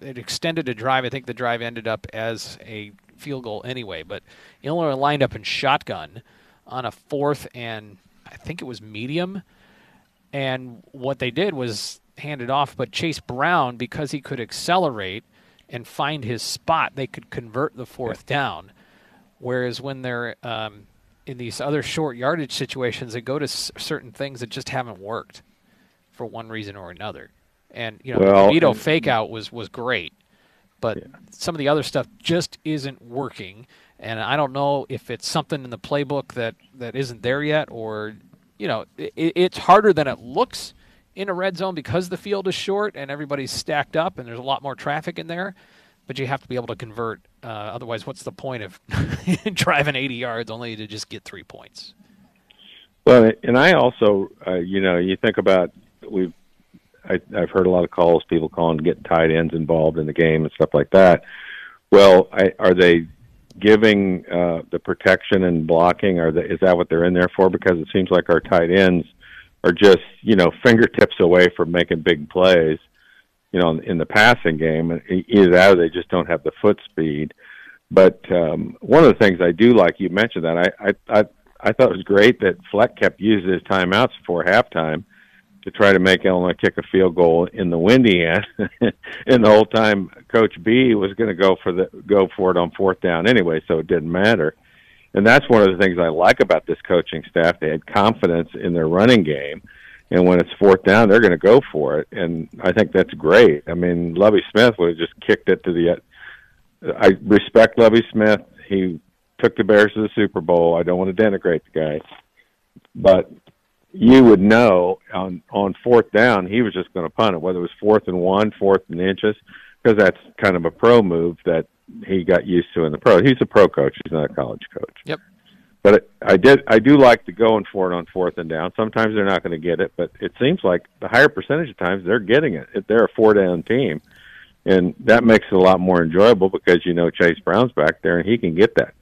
it extended a drive. I think the drive ended up as a field goal anyway. But Illinois lined up in shotgun on a fourth and I think it was medium. And what they did was hand it off. But Chase Brown, because he could accelerate and find his spot, they could convert the fourth down. Whereas when they're um, in these other short yardage situations, they go to s- certain things that just haven't worked for one reason or another. And you know, Well, the Vito and- fake out was was great, but some of the other stuff just isn't working. And I don't know if it's something in the playbook that that isn't there yet, or you know, it, it's harder than it looks in a red zone because the field is short and everybody's stacked up and there's a lot more traffic in there. but you have to be able to convert. Uh, otherwise, what's the point of driving 80 yards only to just get three points? Well, and I also, uh, you know, you think about we've I, I've heard a lot of calls, people calling to get tight ends involved in the game and stuff like that. Well, I, are they giving uh, the protection and blocking? Are they, is that what they're in there for? Because it seems like our tight ends are just you know fingertips away from making big plays. You know, in the passing game, either that or they just don't have the foot speed. But um, one of the things I do like, you mentioned that I I I, I thought it was great that Fleck kept using his timeouts before halftime to try to make Illinois kick a field goal in the windy end, and the whole time Coach B was going to go for the go for it on fourth down anyway, so it didn't matter. And that's one of the things I like about this coaching staff. They had confidence in their running game, and when it's fourth down, they're going to go for it, and I think that's great. I mean, Lovie Smith would have just kicked it to the. I respect Lovie Smith. He took the Bears to the Super Bowl. I don't want to denigrate the guy, but you would know on on fourth down he was just going to punt it, whether it was fourth and one, fourth and inches, because that's kind of a pro move that he got used to in the pro. He's a pro coach; he's not a college coach. Yep. But I did, I do like to going for it on fourth and down. Sometimes they're not going to get it, but it seems like the higher percentage of times they're getting it. If they're a four down team, and that makes it a lot more enjoyable because you know Chase Brown's back there and he can get that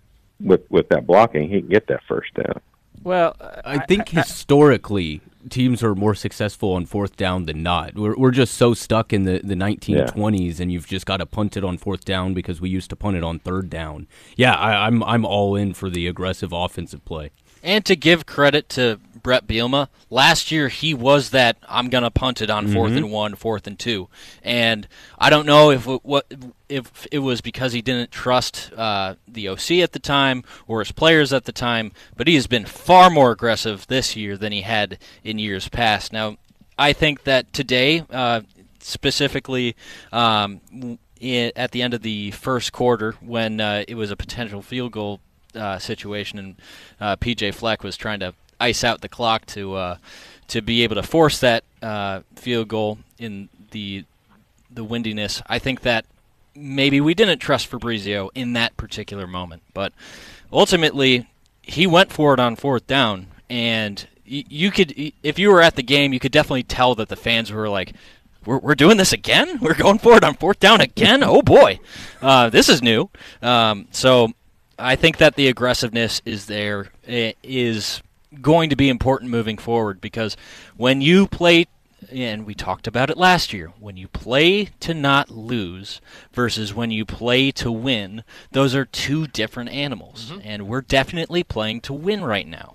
with with that blocking. He can get that first down. Well, I think historically teams are more successful on fourth down than not. We're, we're just so stuck in the, the 1920s, yeah. and you've just got to punt it on fourth down because we used to punt it on third down. Yeah, I, I'm I'm all in for the aggressive offensive play. And to give credit to Bret Bielema, last year he was that I'm going to punt it on 4th mm-hmm. and one, fourth and two, and I don't know if it, what if it was because he didn't trust uh, the OC at the time or his players at the time, but he has been far more aggressive this year than he had in years past. Now, I think that today, uh, specifically. Um, at the end of the first quarter, when uh, it was a potential field goal uh, situation, and uh, PJ Fleck was trying to ice out the clock to uh, to be able to force that uh, field goal in the the windiness. I think that maybe we didn't trust Fabrizio in that particular moment, but ultimately he went for it on fourth down, and you could if you were at the game, you could definitely tell that the fans were like. We're, we're doing this again. We're going for it on fourth down again. Oh boy, uh, this is new. Um, so I think that the aggressiveness is there is going to be important moving forward because when you play and we talked about it last year when you play to not lose versus when you play to win those are two different animals. Mm-hmm. and we're definitely playing to win right now.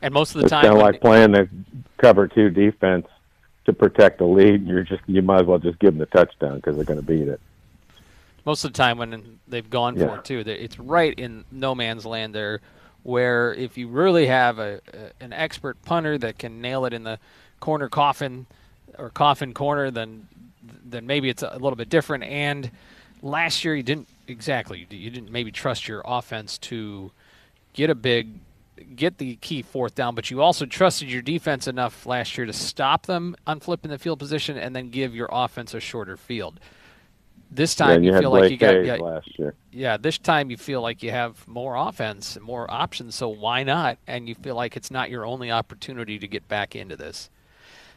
And most of the it's time kind of like playing the cover two defense to protect the lead you're just you might as well just give them the touchdown because they're going to beat it most of the time when they've gone yeah. for it too, it's right in no man's land there, where if you really have a, a, an expert punter that can nail it in the corner coffin or coffin corner, then then maybe it's a little bit different. And last year you didn't exactly you didn't maybe trust your offense to get a big get the key fourth down, but you also trusted your defense enough last year to stop them on flipping the field position and then give your offense a shorter field. This time yeah, you, feel like you got yeah, last year. Yeah, this time you feel like you have more offense and more options, so why not? And you feel like it's not your only opportunity to get back into this.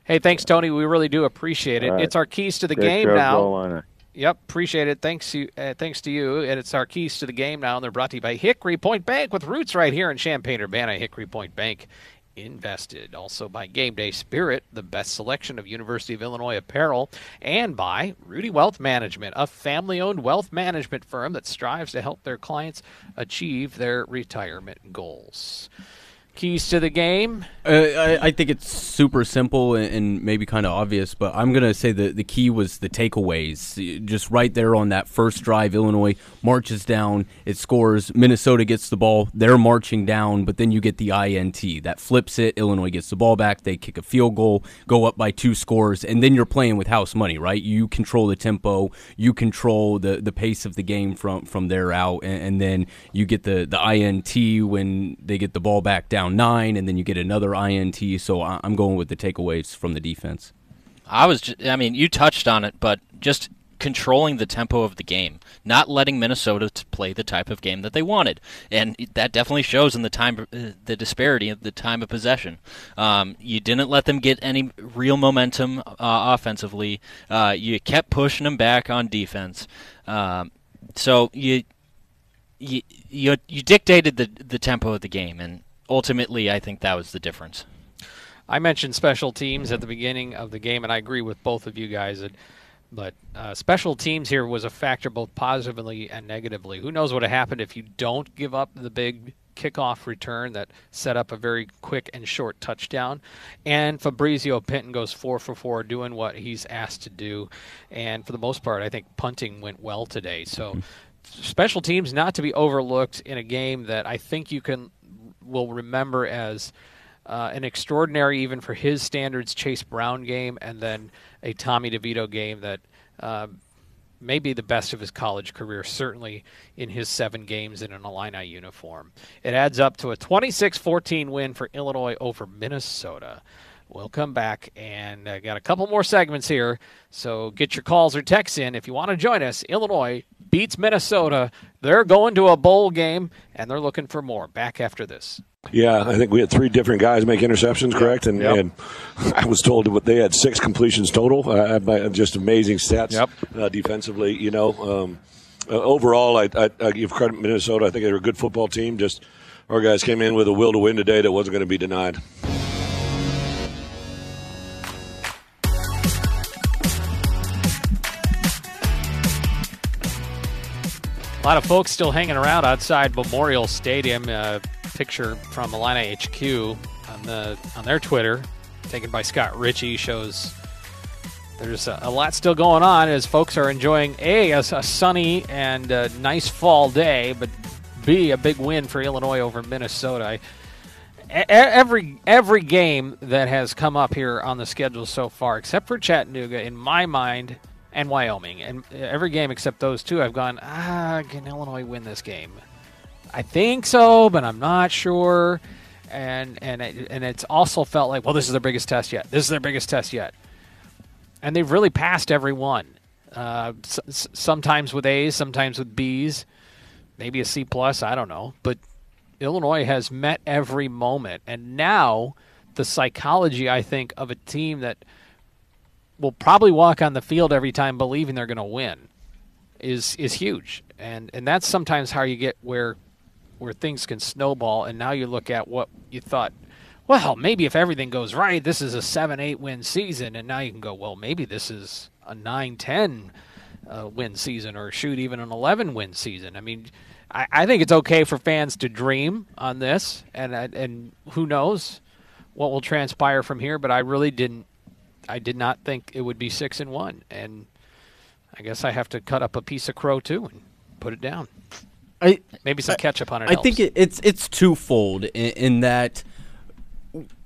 Hey, thanks, Tony. We really do appreciate it. Right. It's our keys to the Great game now. Yep, appreciate it. Thanks you, uh, thanks to you. And it's our keys to the game now, and they're brought to you by Hickory Point Bank with roots right here in Champaign Urbana. Hickory Point Bank invested. Also by Game Day Spirit, the best selection of University of Illinois apparel, and by Rudy Wealth Management, a family owned wealth management firm that strives to help their clients achieve their retirement goals. Keys to the game? Uh, I, I, think it's super simple and, and maybe kind of obvious, but I'm going to say the, the key was the takeaways. Just right there on that first drive, Illinois marches down, it scores. Minnesota gets the ball, they're marching down, but then you get the INT. That flips it. Illinois gets the ball back, they kick a field goal, go up by two scores, and then you're playing with house money, right? You control the tempo, you control the, the pace of the game from, from there out, and, and then you get the, the INT when they get the ball back down down nine, and then you get another INT. So I'm going with the takeaways from the defense. I was, just, I mean, you touched on it, but just controlling the tempo of the game, not letting Minnesota play the type of game that they wanted, and that definitely shows in the time, uh, the disparity of the time of possession. Um, you didn't let them get any real momentum uh, offensively. Uh, you kept pushing them back on defense. Um, so you, you you you dictated the the tempo of the game, and ultimately, I think that was the difference. I mentioned special teams at the beginning of the game, and I agree with both of you guys. That, but uh, special teams here was a factor both positively and negatively. Who knows what would have happened if you don't give up the big kickoff return that set up a very quick and short touchdown. And Fabrizio Pinton goes four for four, doing what he's asked to do. And for the most part, I think punting went well today. So special teams not to be overlooked in a game that I think you can will remember as uh, an extraordinary, even for his standards, Chase Brown game, and then a Tommy DeVito game that uh, may be the best of his college career, certainly in his seven games in an Illini uniform. It adds up to a 26 14 win for Illinois over Minnesota. We'll come back and uh, got a couple more segments here. So get your calls or texts in if you want to join us. Illinois beats Minnesota. They're going to a bowl game and they're looking for more. Back after this. Yeah, I think we had three different guys make interceptions, correct? And, Yep. and I was told that they had six completions total. Uh, just amazing stats Yep. uh, defensively. You know, um, uh, overall, I, I, I give credit Minnesota. I think they're a good football team. Just our guys came in with a will to win today that wasn't going to be denied. A lot of folks still hanging around outside Memorial Stadium. Uh, picture from Illini HQ on the on their Twitter, taken by Scott Ritchie, shows there's a, a lot still going on as folks are enjoying a a, a sunny and uh nice fall day, but b a big win for Illinois over Minnesota. I, every every game that has come up here on the schedule so far, except for Chattanooga, in my mind, and Wyoming, and every game except those two, I've gone, ah, can Illinois win this game? I think so, but I'm not sure. And and it, and it's also felt like, well, this is their biggest test yet. This is their biggest test yet, and they've really passed every one. Uh, s- sometimes with A's, sometimes with B's, maybe a C plus. I don't know, but Illinois has met every moment, and now the psychology I think of a team that will probably walk on the field every time believing they're going to win is is huge, and and that's sometimes how you get where where things can snowball. And now you look at what you thought. Well, maybe if everything goes right, this is a seven, eight win season, and now you can go. Well, maybe this is a nine, ten uh, win season, or shoot, even an eleven win season. I mean, I, I think it's okay for fans to dream on this, and and who knows what will transpire from here. But I really didn't. I did not think it would be six and one, and I guess I have to cut up a piece of crow too and put it down. I maybe some ketchup on it. I helps. think it, it's it's twofold in, in that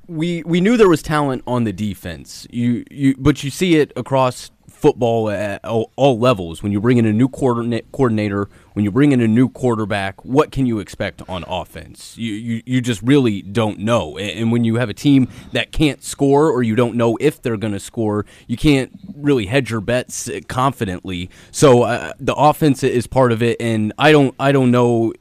we we knew there was talent on the defense. You you but you see it across football at all, all levels. When you bring in a new coordinator, when you bring in a new quarterback, what can you expect on offense? You you, you just really don't know. And, when you have a team that can't score or you don't know if they're going to score, you can't really hedge your bets confidently. So uh, the offense is part of it, and I don't I don't know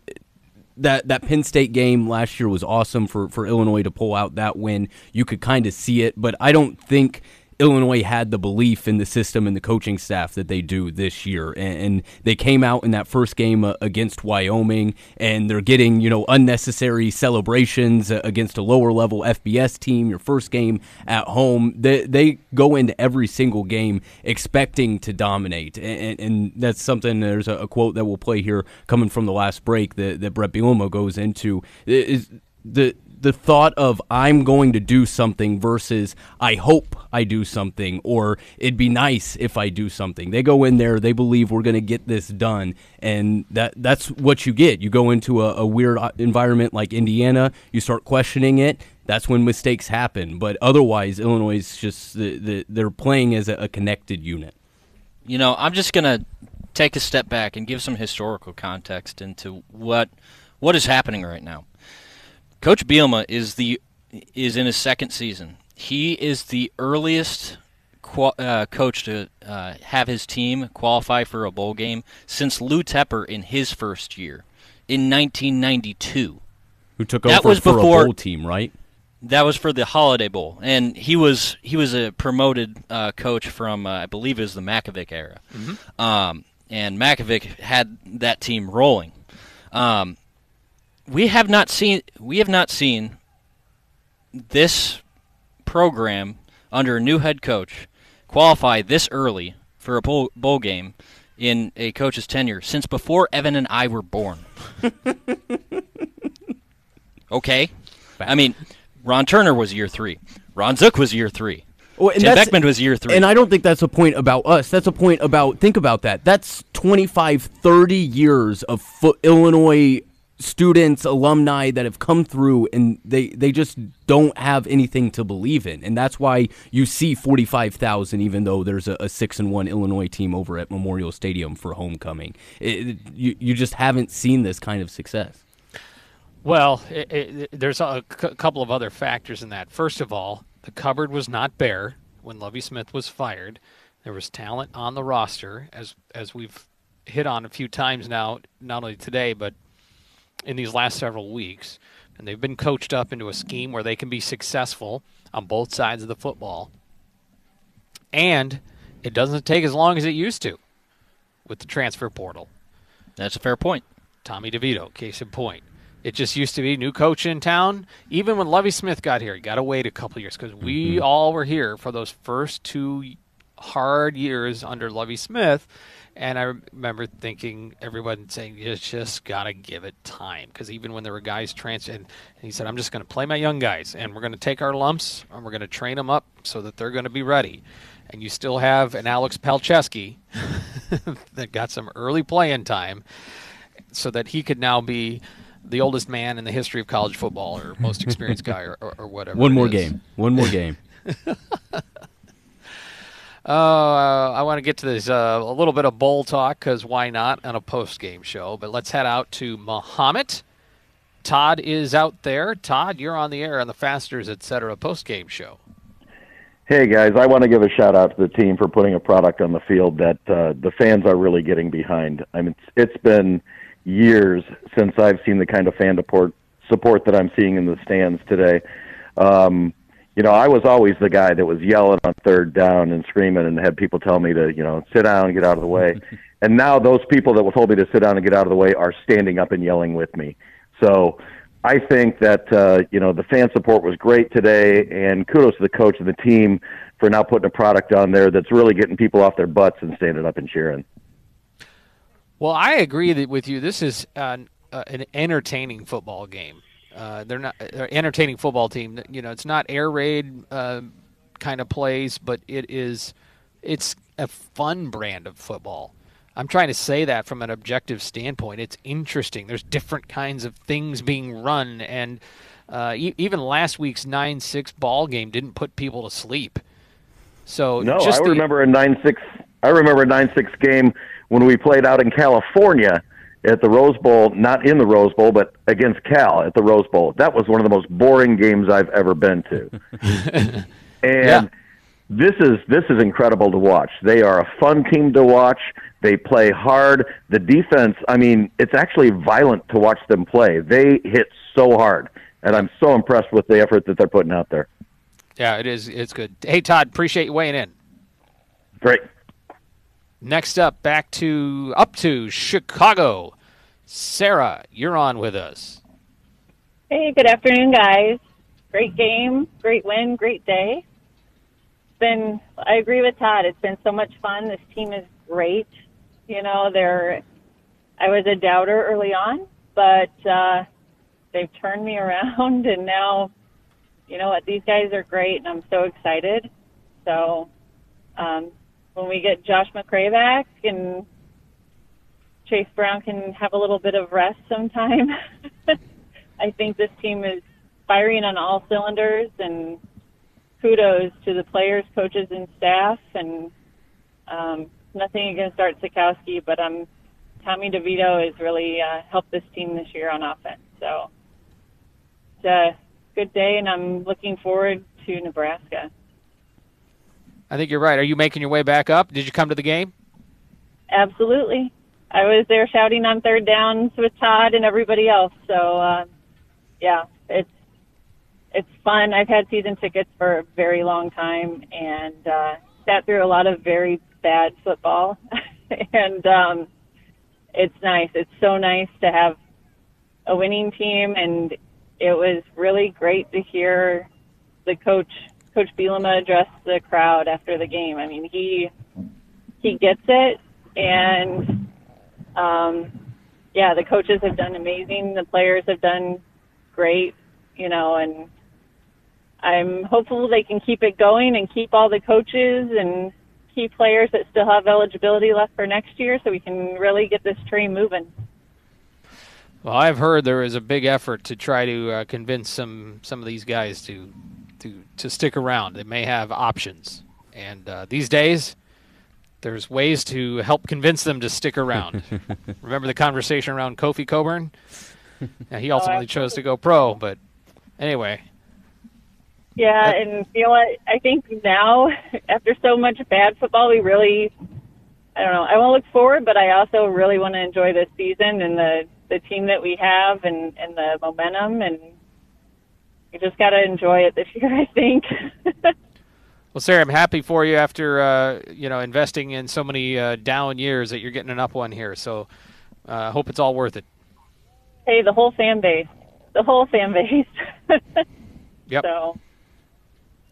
that that Penn State game last year was awesome for for Illinois to pull out that win. You could kind of see it, but I don't think Illinois had the belief in the system and the coaching staff that they do this year. And, they came out in that first game uh, against Wyoming, and they're getting you know unnecessary celebrations uh, against a lower level FBS team. Your first game at home, they they go into every single game expecting to dominate, and, and that's something. There's a, a quote that we'll play here coming from the last break that, that Bret Bielema goes into is the the thought of I'm going to do something versus I hope I do something or it'd be nice if I do something. They go in there, they believe we're going to get this done, and that that's what you get. You go into a, a weird uh, environment like Indiana, you start questioning it. That's when mistakes happen. But otherwise, Illinois is just the, the, they're playing as a, a connected unit. You know, I'm just gonna take a step back and give some historical context into what what is happening right now. Coach Bielema is the is in his second season. He is the earliest qual- uh, coach to uh, have his team qualify for a bowl game since Lou Tepper in his first year in 1992. Who took That over was for before- a bowl team, right? That was for the Holiday Bowl, and he was he was a promoted uh, coach from uh, I believe it was the Mackovic era, Mhm. um, and Mackovic had that team rolling. Um, we have not seen we have not seen this program under a new head coach qualify this early for a bowl, bowl game in a coach's tenure since before Evan and I were born. okay, I mean, Ron Turner was year three. Ron Zook was year three. Well, and Tim Beckman was year three. And I don't think that's a point about us. That's a point about, think about that. That's 25, 30 years of fo- Illinois students, alumni that have come through and they, they just don't have anything to believe in. And that's why you see 45,000, even though there's a, a 6 and 1 Illinois team over at Memorial Stadium for homecoming. It, you, you just haven't seen this kind of success. Well, it, it, there's a c- couple of other factors in that. First of all, the cupboard was not bare when Lovie Smith was fired. There was talent on the roster, as as we've hit on a few times now, not only today but in these last several weeks. And they've been coached up into a scheme where they can be successful on both sides of the football. And it doesn't take as long as it used to with the transfer portal. That's a fair point. Tommy DeVito, case in point. It just used to be new coach in town. Even when Lovie Smith got here, he got to wait a couple years because we mm-hmm. all were here for those first two hard years under Lovie Smith. And I remember thinking, everyone saying, you just got to give it time. Because even when there were guys and, and he said, I'm just going to play my young guys, and we're going to take our lumps, and we're going to train them up so that they're going to be ready. And you still have an Alex Palczewski that got some early playing time so that he could now be the oldest man in the history of college football or most experienced guy or, or, or whatever. One more is. game. One more game. Uh, I want to get to this uh, a little bit of bowl talk because why not on a post game show? But let's head out to Mahomet. Todd is out there. Todd, you're on the air on the Fasteners Etc. post game show. Hey guys, I want to give a shout out to the team for putting a product on the field that uh, the fans are really getting behind. I mean, it's, it's been years since I've seen the kind of fan support support that I'm seeing in the stands today. Um, you know, I was always the guy that was yelling on third down and screaming and had people tell me to, you know, sit down and get out of the way. and now those people that told me to sit down and get out of the way are standing up and yelling with me. So I think that uh, you know the fan support was great today, and kudos to the coach and the team for now putting a product on there that's really getting people off their butts and standing up and cheering. Well, I agree that with you. This is an, uh, an entertaining football game. Uh, they're not they're entertaining football team. You know, it's not air raid uh, kind of plays, but it is it's a fun brand of football. I'm trying to say that from an objective standpoint. It's interesting. There's different kinds of things being run, and uh, e- even last week's nine six ball game didn't put people to sleep. So No, just I the- remember a nine six. I remember a nine six game when we played out in California at the Rose Bowl, not in the Rose Bowl, but against Cal at the Rose Bowl. That was one of the most boring games I've ever been to. and this is this is incredible to watch. They are a fun team to watch. They play hard. The defense, I mean, it's actually violent to watch them play. They hit so hard, and I'm so impressed with the effort that they're putting out there. yeah, it is. It's good. Hey, Todd, appreciate you weighing in. Great. Next up, back to up to Chicago. Sarah, you're on with us. Hey, good afternoon, guys. Great game, great win, great day. It's been, I agree with Todd. It's been so much fun. This team is great. You know, they're, I was a doubter early on, but uh, they've turned me around, and now, you know what, these guys are great, and I'm so excited. So, um, when we get Josh McCray back and Chase Brown can have a little bit of rest sometime. I think this team is firing on all cylinders, and kudos to the players, coaches, and staff. And um, nothing against Art Sitkowski, but um, Tommy DeVito has really uh, helped this team this year on offense. So it's a good day, and I'm looking forward to Nebraska. I think you're right. Are you making your way back up? Did you come to the game? Absolutely. I was there shouting on third downs with Todd and everybody else. So, uh, yeah, it's it's fun. I've had season tickets for a very long time and uh, sat through a lot of very bad football, and um, it's nice. It's so nice to have a winning team, and it was really great to hear the coach, Coach Bielema, address the crowd after the game. I mean, he he gets it, and um, yeah, the coaches have done amazing. The players have done great, you know, and I'm hopeful they can keep it going and keep all the coaches and key players that still have eligibility left for next year so we can really get this train moving. Well, I've heard there is a big effort to try to uh, convince some some of these guys to to to stick around. They may have options, and uh, these days, there's ways to help convince them to stick around. Remember the conversation around Kofi Cockburn? Yeah, he ultimately chose to go pro, but anyway, Yeah, and you know what? I think now, after so much bad football, we really, I don't know, I want to look forward, but I also really want to enjoy this season and the, the team that we have and, and the momentum. And we just got to enjoy it this year, I think. Well, Sarah, I'm happy for you after uh, you know investing in so many uh, down years that you're getting an up one here. So, I uh, hope it's all worth it. hey, the whole fan base, the whole fan base. Yep. So, all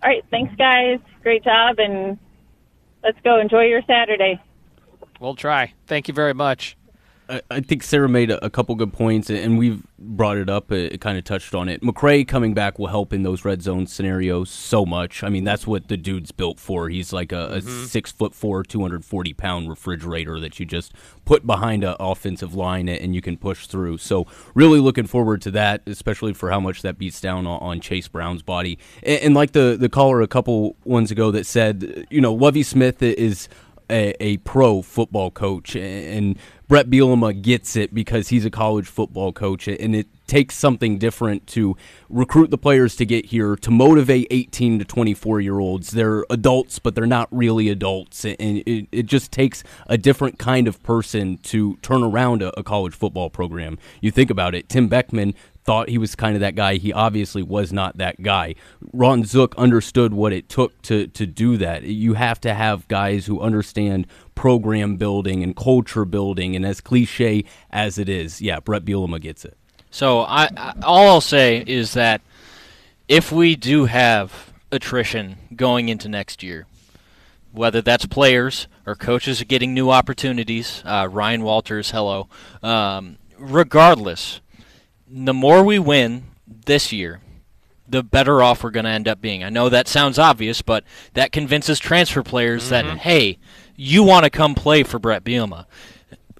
right, thanks, guys. Great job, and let's go. Enjoy your Saturday. We'll try. Thank you very much. I, I think Sarah made a, a couple good points, and we've brought it up. It, it kind of touched on it. McCray coming back will help in those red zone scenarios so much. I mean, that's what the dude's built for. He's like a, a Mhm. six foot four, two hundred forty pound refrigerator that you just put behind an offensive line and you can push through. So really looking forward to that, especially for how much that beats down on, on Chase Brown's body. And, and like the the caller a couple ones ago that said, you know, Lovie Smith is a, a pro football coach, and Bret Bielema gets it because he's a college football coach, and it takes something different to recruit the players to get here to motivate 18 to 24 year olds. They're adults, but they're not really adults, and it, it just takes a different kind of person to turn around a, a college football program. You think about it, Tim Beckman thought he was kind of that guy. He obviously was not that guy. Ron Zook understood what it took to to do that. You have to have guys who understand program building and culture building. And as cliche as it is, yeah, Bret Bielema gets it. So I, I all I'll say is that if we do have attrition going into next year, whether that's players or coaches getting new opportunities, uh, Ryan Walters, hello. Um, regardless, the more we win this year, the better off we're going to end up being. I know that sounds obvious, but that convinces transfer players that mm-hmm. hey, you want to come play for Bret Bielema.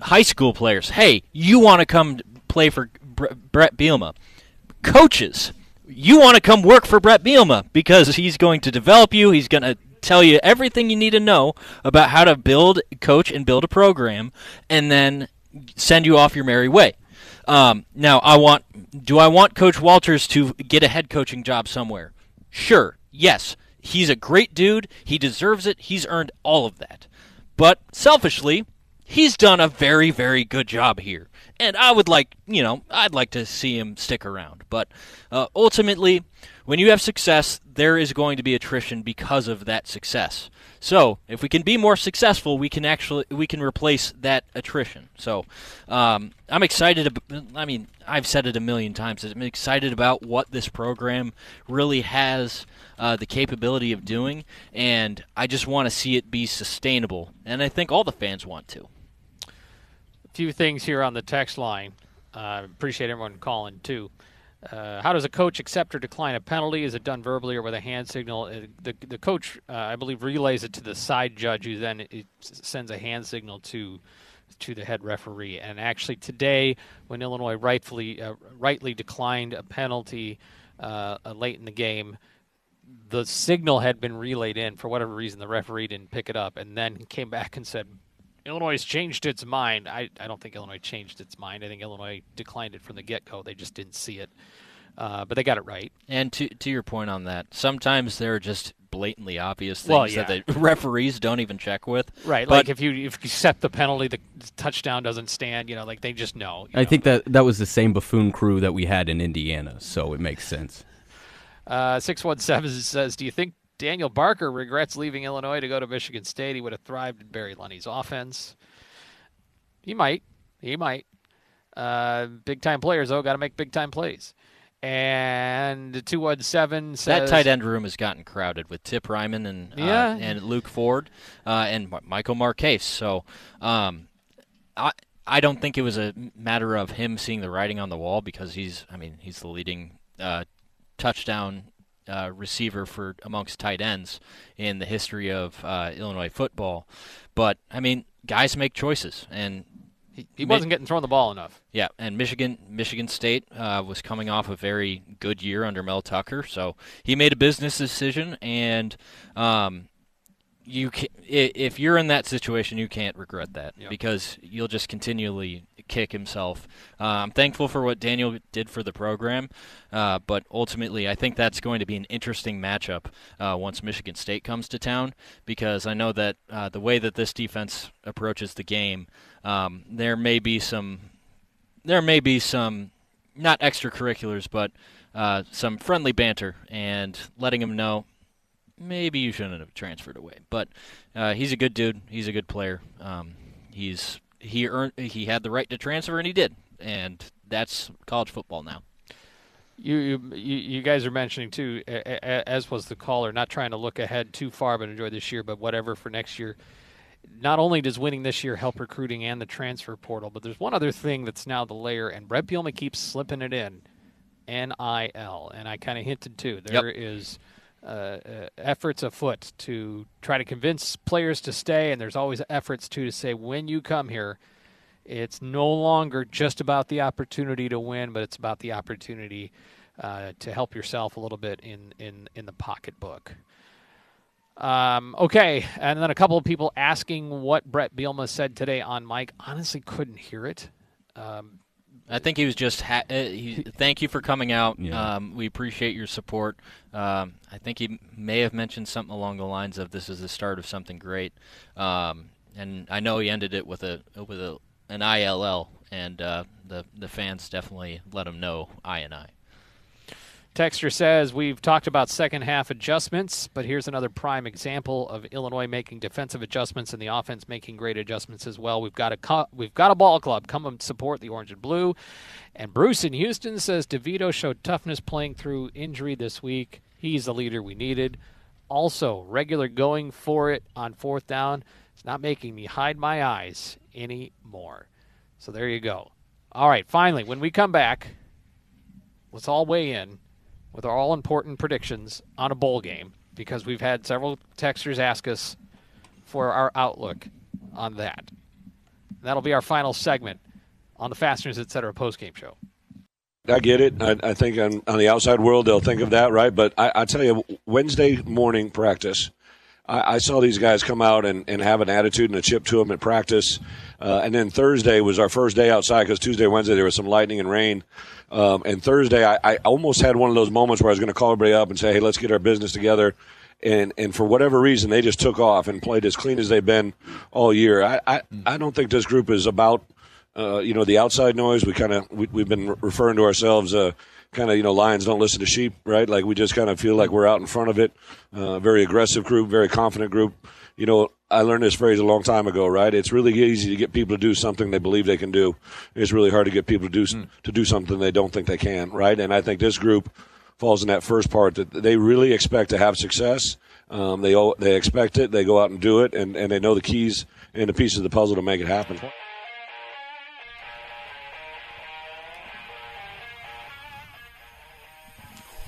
High school players, hey, you want to come play for Bre- Bret Bielema. Coaches, you want to come work for Bret Bielema because he's going to develop you. He's going to tell you everything you need to know about how to build, coach, and build a program, and then send you off your merry way. Um, now, I want. Do I want Coach Walters to get a head coaching job somewhere? Sure. Yes. He's a great dude. He deserves it. He's earned all of that. But selfishly, he's done a very, very good job here. And I would like, you know, I'd like to see him stick around. But uh, ultimately, when you have success, there is going to be attrition because of that success. So, if we can be more successful, we can actually we can replace that attrition. So, um, I'm excited. Ab- I mean, I've said it a million times. I'm excited about what this program really has uh, the capability of doing, and I just want to see it be sustainable. And I think all the fans want to. A few things here on the text line. Uh, appreciate everyone calling too. Uh, how does a coach accept or decline a penalty? Is it done verbally or with a hand signal? Uh, the the coach, uh, I believe, relays it to the side judge, who then sends a hand signal to to the head referee. And actually, today, when Illinois rightfully uh, rightly declined a penalty uh, late in the game, the signal had been relayed in for whatever reason. The referee didn't pick it up, and then came back and said, Illinois has changed its mind. I, I don't think Illinois changed its mind. I think Illinois declined it from the get go. They just didn't see it. uh, but they got it right. And to to your point on that, sometimes there are just blatantly obvious things Well, that the referees don't even check with. Right, But like if you if you set the penalty, the touchdown doesn't stand. You know, like they just know. I think that that was the same buffoon crew that we had in Indiana, so it makes sense. Uh, Six one seven says, "Do you think Daniel Barker regrets leaving Illinois to go to Michigan State? He would have thrived in Barry Lunney's offense. He might. He might. Uh, big time players though, got to make big time plays." And two one seven says. that tight end room has gotten crowded with Tip Reiman and uh, and Luke Ford uh, and Michael Marchese. So um, I I don't think it was a matter of him seeing the writing on the wall because he's I mean he's the leading uh, touchdown uh, receiver for amongst tight ends in the history of uh, Illinois football. But I mean guys make choices and. he wasn't getting thrown the ball enough. Yeah, and Michigan Michigan State uh, was coming off a very good year under Mel Tucker, so he made a business decision, and um, you can, if you're in that situation, you can't regret that because you'll just continually kick himself. Uh, I'm thankful for what Daniel did for the program, uh, but ultimately, I think that's going to be an interesting matchup uh, once Michigan State comes to town because I know that uh, the way that this defense approaches the game, um, there may be some there may be some not extracurriculars, but uh, some friendly banter and letting him know maybe you shouldn't have transferred away. But uh, he's a good dude. He's a good player. Um, he's he earned he had the right to transfer and he did, and that's college football now. You, you you guys are mentioning too, as was the caller, not trying to look ahead too far, but enjoy this year, but whatever for next year. Not only does winning this year help recruiting and the transfer portal, but there's one other thing that's now the layer, and Bret Bielema keeps slipping it in, NIL, and I kind of hinted too. There is uh, uh, efforts afoot to try to convince players to stay, and there's always efforts too to say when you come here, it's no longer just about the opportunity to win, but it's about the opportunity uh, to help yourself a little bit in in in the pocketbook. Um, okay, and then a couple of people asking what Bret Bielema said today on Mike. Honestly, couldn't hear it. Um, I think he was just. Ha- uh, he, thank you for coming out. Yeah. Um, we appreciate your support. Um, I think he may have mentioned something along the lines of "This is the start of something great," um, and I know he ended it with a with a an ILL, and uh, the the fans definitely let him know I and I. Texture says we've talked about second half adjustments, but here's another prime example of Illinois making defensive adjustments and the offense making great adjustments as well. We've got a cu- we've got a ball club. Come and support the orange and blue. And Bruce in Houston says DeVito showed toughness playing through injury this week. He's the leader we needed. Also, regular going for it on fourth down. It's not making me hide my eyes anymore. So there you go. All right, finally, when we come back, let's all weigh in with our all important predictions on a bowl game because we've had several texters ask us for our outlook on that. That'll be our final segment on the Fasteners Etc. postgame show. I get it. I, I think on, on the outside world they'll think of that, right? But I, I tell you, Wednesday morning practice, I, I saw these guys come out and, and have an attitude and a chip to them at practice. Uh, and then Thursday was our first day outside because Tuesday, Wednesday there was some lightning and rain. Um, and Thursday, I, I almost had one of those moments where I was going to call everybody up and say, "Hey, let's get our business together." And and for whatever reason, they just took off and played as clean as they've been all year. I I, I don't think this group is about uh, you know the outside noise. We kind of we, we've been referring to ourselves. Uh, Kind of, you know, lions don't listen to sheep, right? Like we just kind of feel like we're out in front of it. Uh, very aggressive group, very confident group. You know, I learned this phrase a long time ago, right? It's really easy to get people to do something they believe they can do. It's really hard to get people to do to do something they don't think they can, right? And I think this group falls in that first part that they really expect to have success. Um, they all, they expect it. They go out and do it, and, and they know the keys and the pieces of the puzzle to make it happen.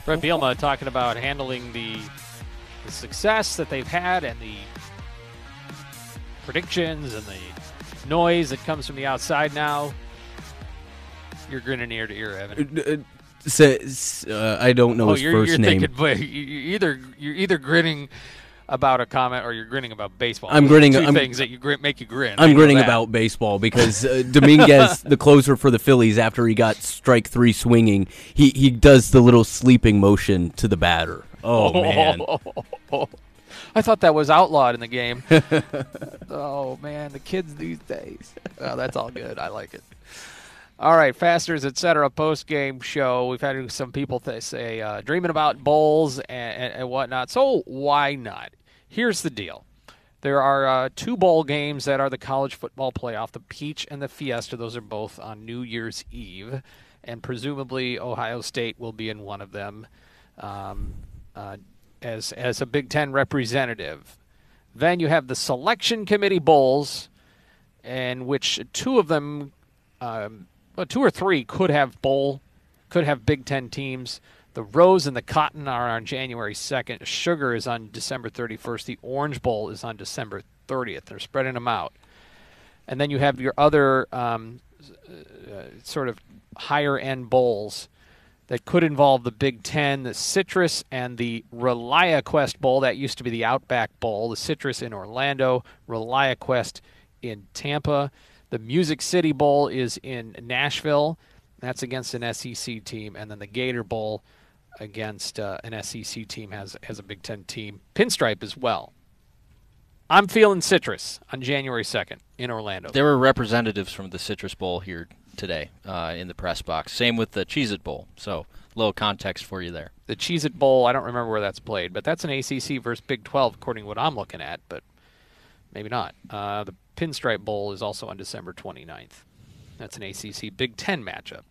Bret Bielema talking about handling the, the success that they've had and the predictions and the noise that comes from the outside now. You're grinning ear to ear, Evan. Uh, Says uh, I don't know oh, his you're, 1st you're name. thinking, you're either you're either grinning about a comment, or you're grinning about baseball. I'm Those grinning- 2 I'm- things that you grin, make you grin. I'm grinning that. about baseball because uh, Dominguez, the closer for the Phillies, after he got strike three swinging, he, he does the little sleeping motion to the batter. Oh, man. I thought that was outlawed in the game. oh man, the kids these days. Oh, that's all good. I like it. All right, Fasters, etc. Post game show. We've had some people th- say uh, dreaming about bowls and, and, and whatnot. So why not? Here's the deal. There are uh, two bowl games that are the college football playoff: the Peach and the Fiesta. Those are both on New Year's Eve, and presumably Ohio State will be in one of them. Um, uh, as as a Big Ten representative. Then you have the selection committee bowls, in which two of them, um, well, two or three could have bowl, could have Big Ten teams. The Rose and the Cotton are on January 2nd. Sugar is on December 31st. The Orange Bowl is on December 30th. They're spreading them out. And then you have your other um, uh, sort of higher end bowls that could involve the Big Ten, the Citrus, and the ReliaQuest Bowl. That used to be the Outback Bowl. The Citrus in Orlando, ReliaQuest in Tampa. The Music City Bowl is in Nashville. That's against an SEC team, and then the Gator Bowl against uh, an SEC team has has a Big Ten team. Pinstripe as well. I'm feeling Citrus on January 2nd in Orlando. There were representatives from the Citrus Bowl here today uh, in the press box. Same with the Cheez It Bowl. So, little context for you there. The Cheez It Bowl, I don't remember where that's played, but that's an ACC versus Big 12, according to what I'm looking at, but maybe not. Uh, the Pinstripe Bowl is also on December 29th. That's an ACC Big 10 matchup.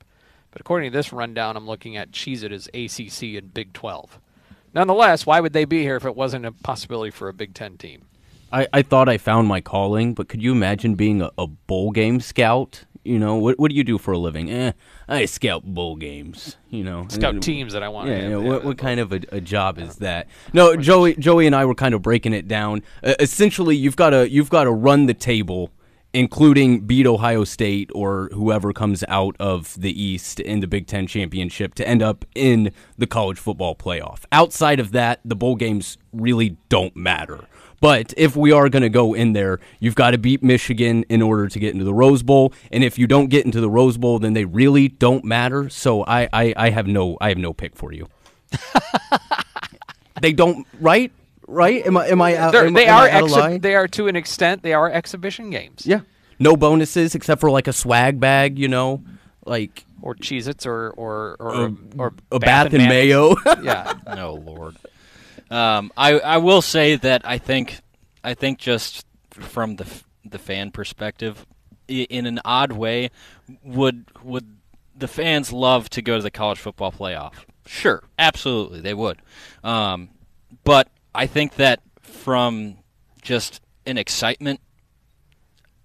But according to this rundown, I'm looking at Cheez It as ACC and Big 12. Nonetheless, why would they be here if it wasn't a possibility for a Big 10 team? I, I thought I found my calling, but could you imagine being a, a bowl game scout? You know, what what do you do for a living? Eh, I scout bowl games. You know, Scout And- teams that I want Yeah, have. yeah, Yeah, what, what kind of a, a job is that? No, Joey, Joey and I were kind of breaking it down. Uh, essentially, you've got to you've got to run the table, including beat Ohio State or whoever comes out of the East in the Big Ten championship to end up in the college football playoff. Outside of that, the bowl games really don't matter. But if we are going to go in there, you've got to beat Michigan in order to get into the Rose Bowl. And if you don't get into the Rose Bowl, then they really don't matter. So I, I, I have no I have no pick for you. they don't right right. Am I am I out? They're- am, they am are I out of line? they are to an extent they are exhibition games. Yeah. No bonuses except for like a swag bag, you know, like or Cheez-Its or or or, Or or a bath and mayo. yeah. no lord. Um, I I will say that I think I think just from the the fan perspective, in an odd way, would would the fans love to go to the college football playoff? Sure, absolutely, they would. Um, but I think that from just an excitement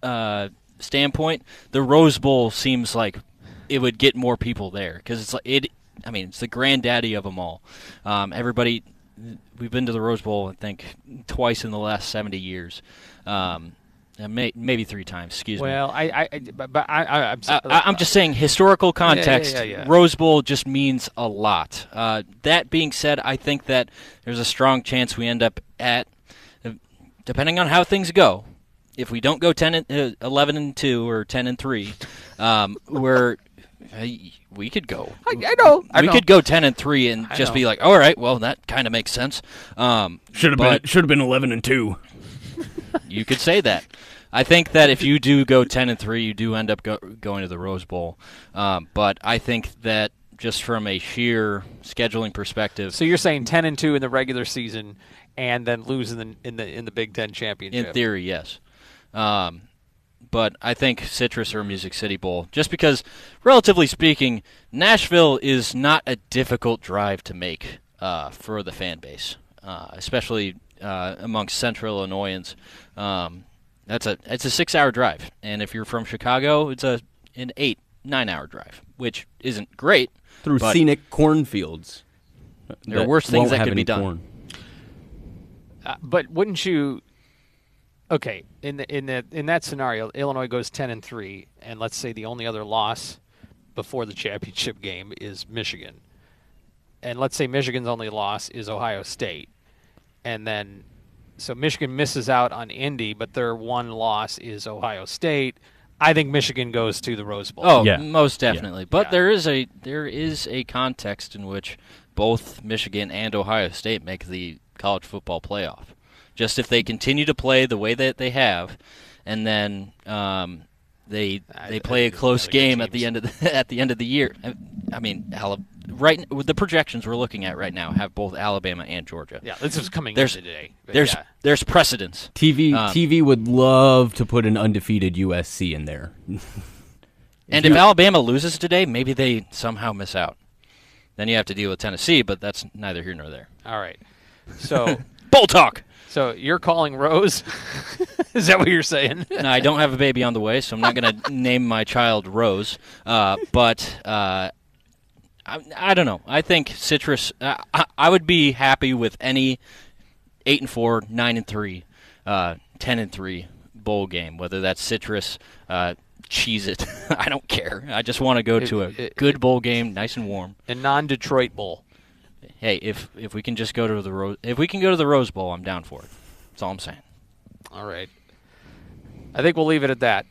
uh, standpoint, the Rose Bowl seems like it would get more people there because it's like it. I mean, it's the granddaddy of them all. Um, everybody, we've been to the Rose Bowl, I think, twice in the last seventy years. Um, and may, maybe three times. Excuse me. Well, I, I, I but, but I, I, I'm, I, I- I'm just saying historical Yeah, yeah, context. yeah, yeah. Rose Bowl just means a lot. Uh, that being said, I think that there's a strong chance we end up at, depending on how things go. If we don't go 10 and, uh, 11 and two or 10 and three, um, we're we could go. I, I know. I we know. could go 10 and three and I just know. be like, all right, well that kind of makes sense. Um, Should have been should have been eleven and two. You could say that. I think that if you do go ten and three, you do end up go, going to the Rose Bowl. Um, but I think that just from a sheer scheduling perspective, So you're saying ten and two in the regular season, and then lose in the in the in the Big Ten championship. in theory, yes. Um, but I think Citrus or Music City Bowl, just because, relatively speaking, Nashville is not a difficult drive to make uh, for the fan base, uh, especially uh, amongst Central Illinoisans. Um, that's a it's a six hour drive, and if you're from Chicago, it's a an eight nine hour drive, which isn't great Through but scenic cornfields. There are worse things that have could be done. corn. Uh, but wouldn't you? Okay, in the, in the, in that scenario, Illinois goes ten and three, and let's say the only other loss before the championship game is Michigan, and let's say Michigan's only loss is Ohio State, and then so Michigan misses out on Indy, but their one loss is Ohio State. I think Michigan goes to the Rose Bowl. Oh, yeah. most definitely. But there is a there is a context in which both Michigan and Ohio State make the college football playoff. Just if they continue to play the way that they have, and then um, they they play a close game at the end of the at the end of the year. I, I mean, Ala- right with the projections we're looking at right now have both Alabama and Georgia. Yeah, this is coming there's, in today, There's yeah. there's precedence. TV Um, TV would love to put an undefeated USC in there. And if Alabama loses today, maybe they somehow miss out. Then you have to deal with Tennessee, but that's neither here nor there. All right. So Bull talk. So you're calling Rose? is that what you're saying? no, I don't have a baby on the way, so I'm not going to name my child Rose. Uh, but uh, I, I don't know. I think Citrus. Uh, I, I would be happy with any eight and four, nine and three, uh, ten and three bowl game. Whether that's Citrus, uh, cheese it. I don't care. I just want to go to a It- it- good bowl game, nice and warm. A non-Detroit bowl. Hey, if if we can just go to the Rose, if we can go to the Rose Bowl, I'm down for it. That's all I'm saying. All right. I think we'll leave it at that.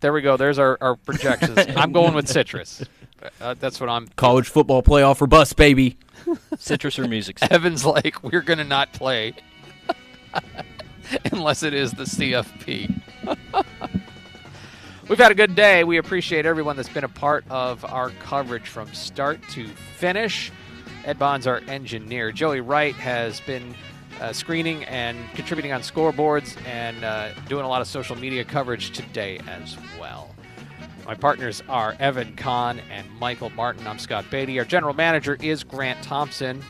There we go. There's our, our projections. I'm going with Citrus. Uh, that's what I'm. College football playoff or bust, baby. Citrus or music. Evan's like, we're going to not play unless it is the CFP. We've had a good day. We appreciate everyone that's been a part of our coverage from start to finish. Ed Bond's our engineer. Joey Wright has been uh, screening and contributing on scoreboards and uh, doing a lot of social media coverage today as well. My partners are Evan Kahn and Michael Martin. I'm Scott Beatty. Our general manager is Grant Thompson.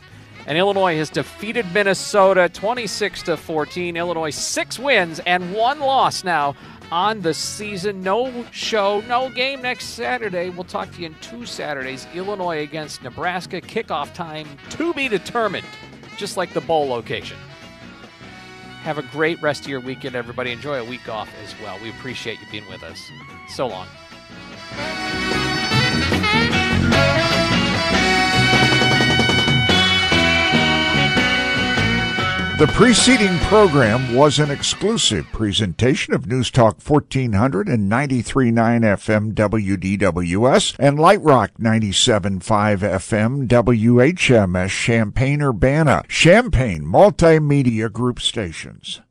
And Illinois has defeated Minnesota 26 to 14. Illinois six wins and one loss now on the season. No show, no game next Saturday. We'll talk to you in two Saturdays. Illinois against Nebraska. Kickoff time to be determined, just like the bowl location. Have a great rest of your weekend, everybody. Enjoy a week off as well. We appreciate you being with us. So long. The preceding program was an exclusive presentation of News Talk 1400 and 93.9 FM WDWS and Light Rock 97.5 FM WHMS Champaign Urbana, Champaign Multimedia Group Stations.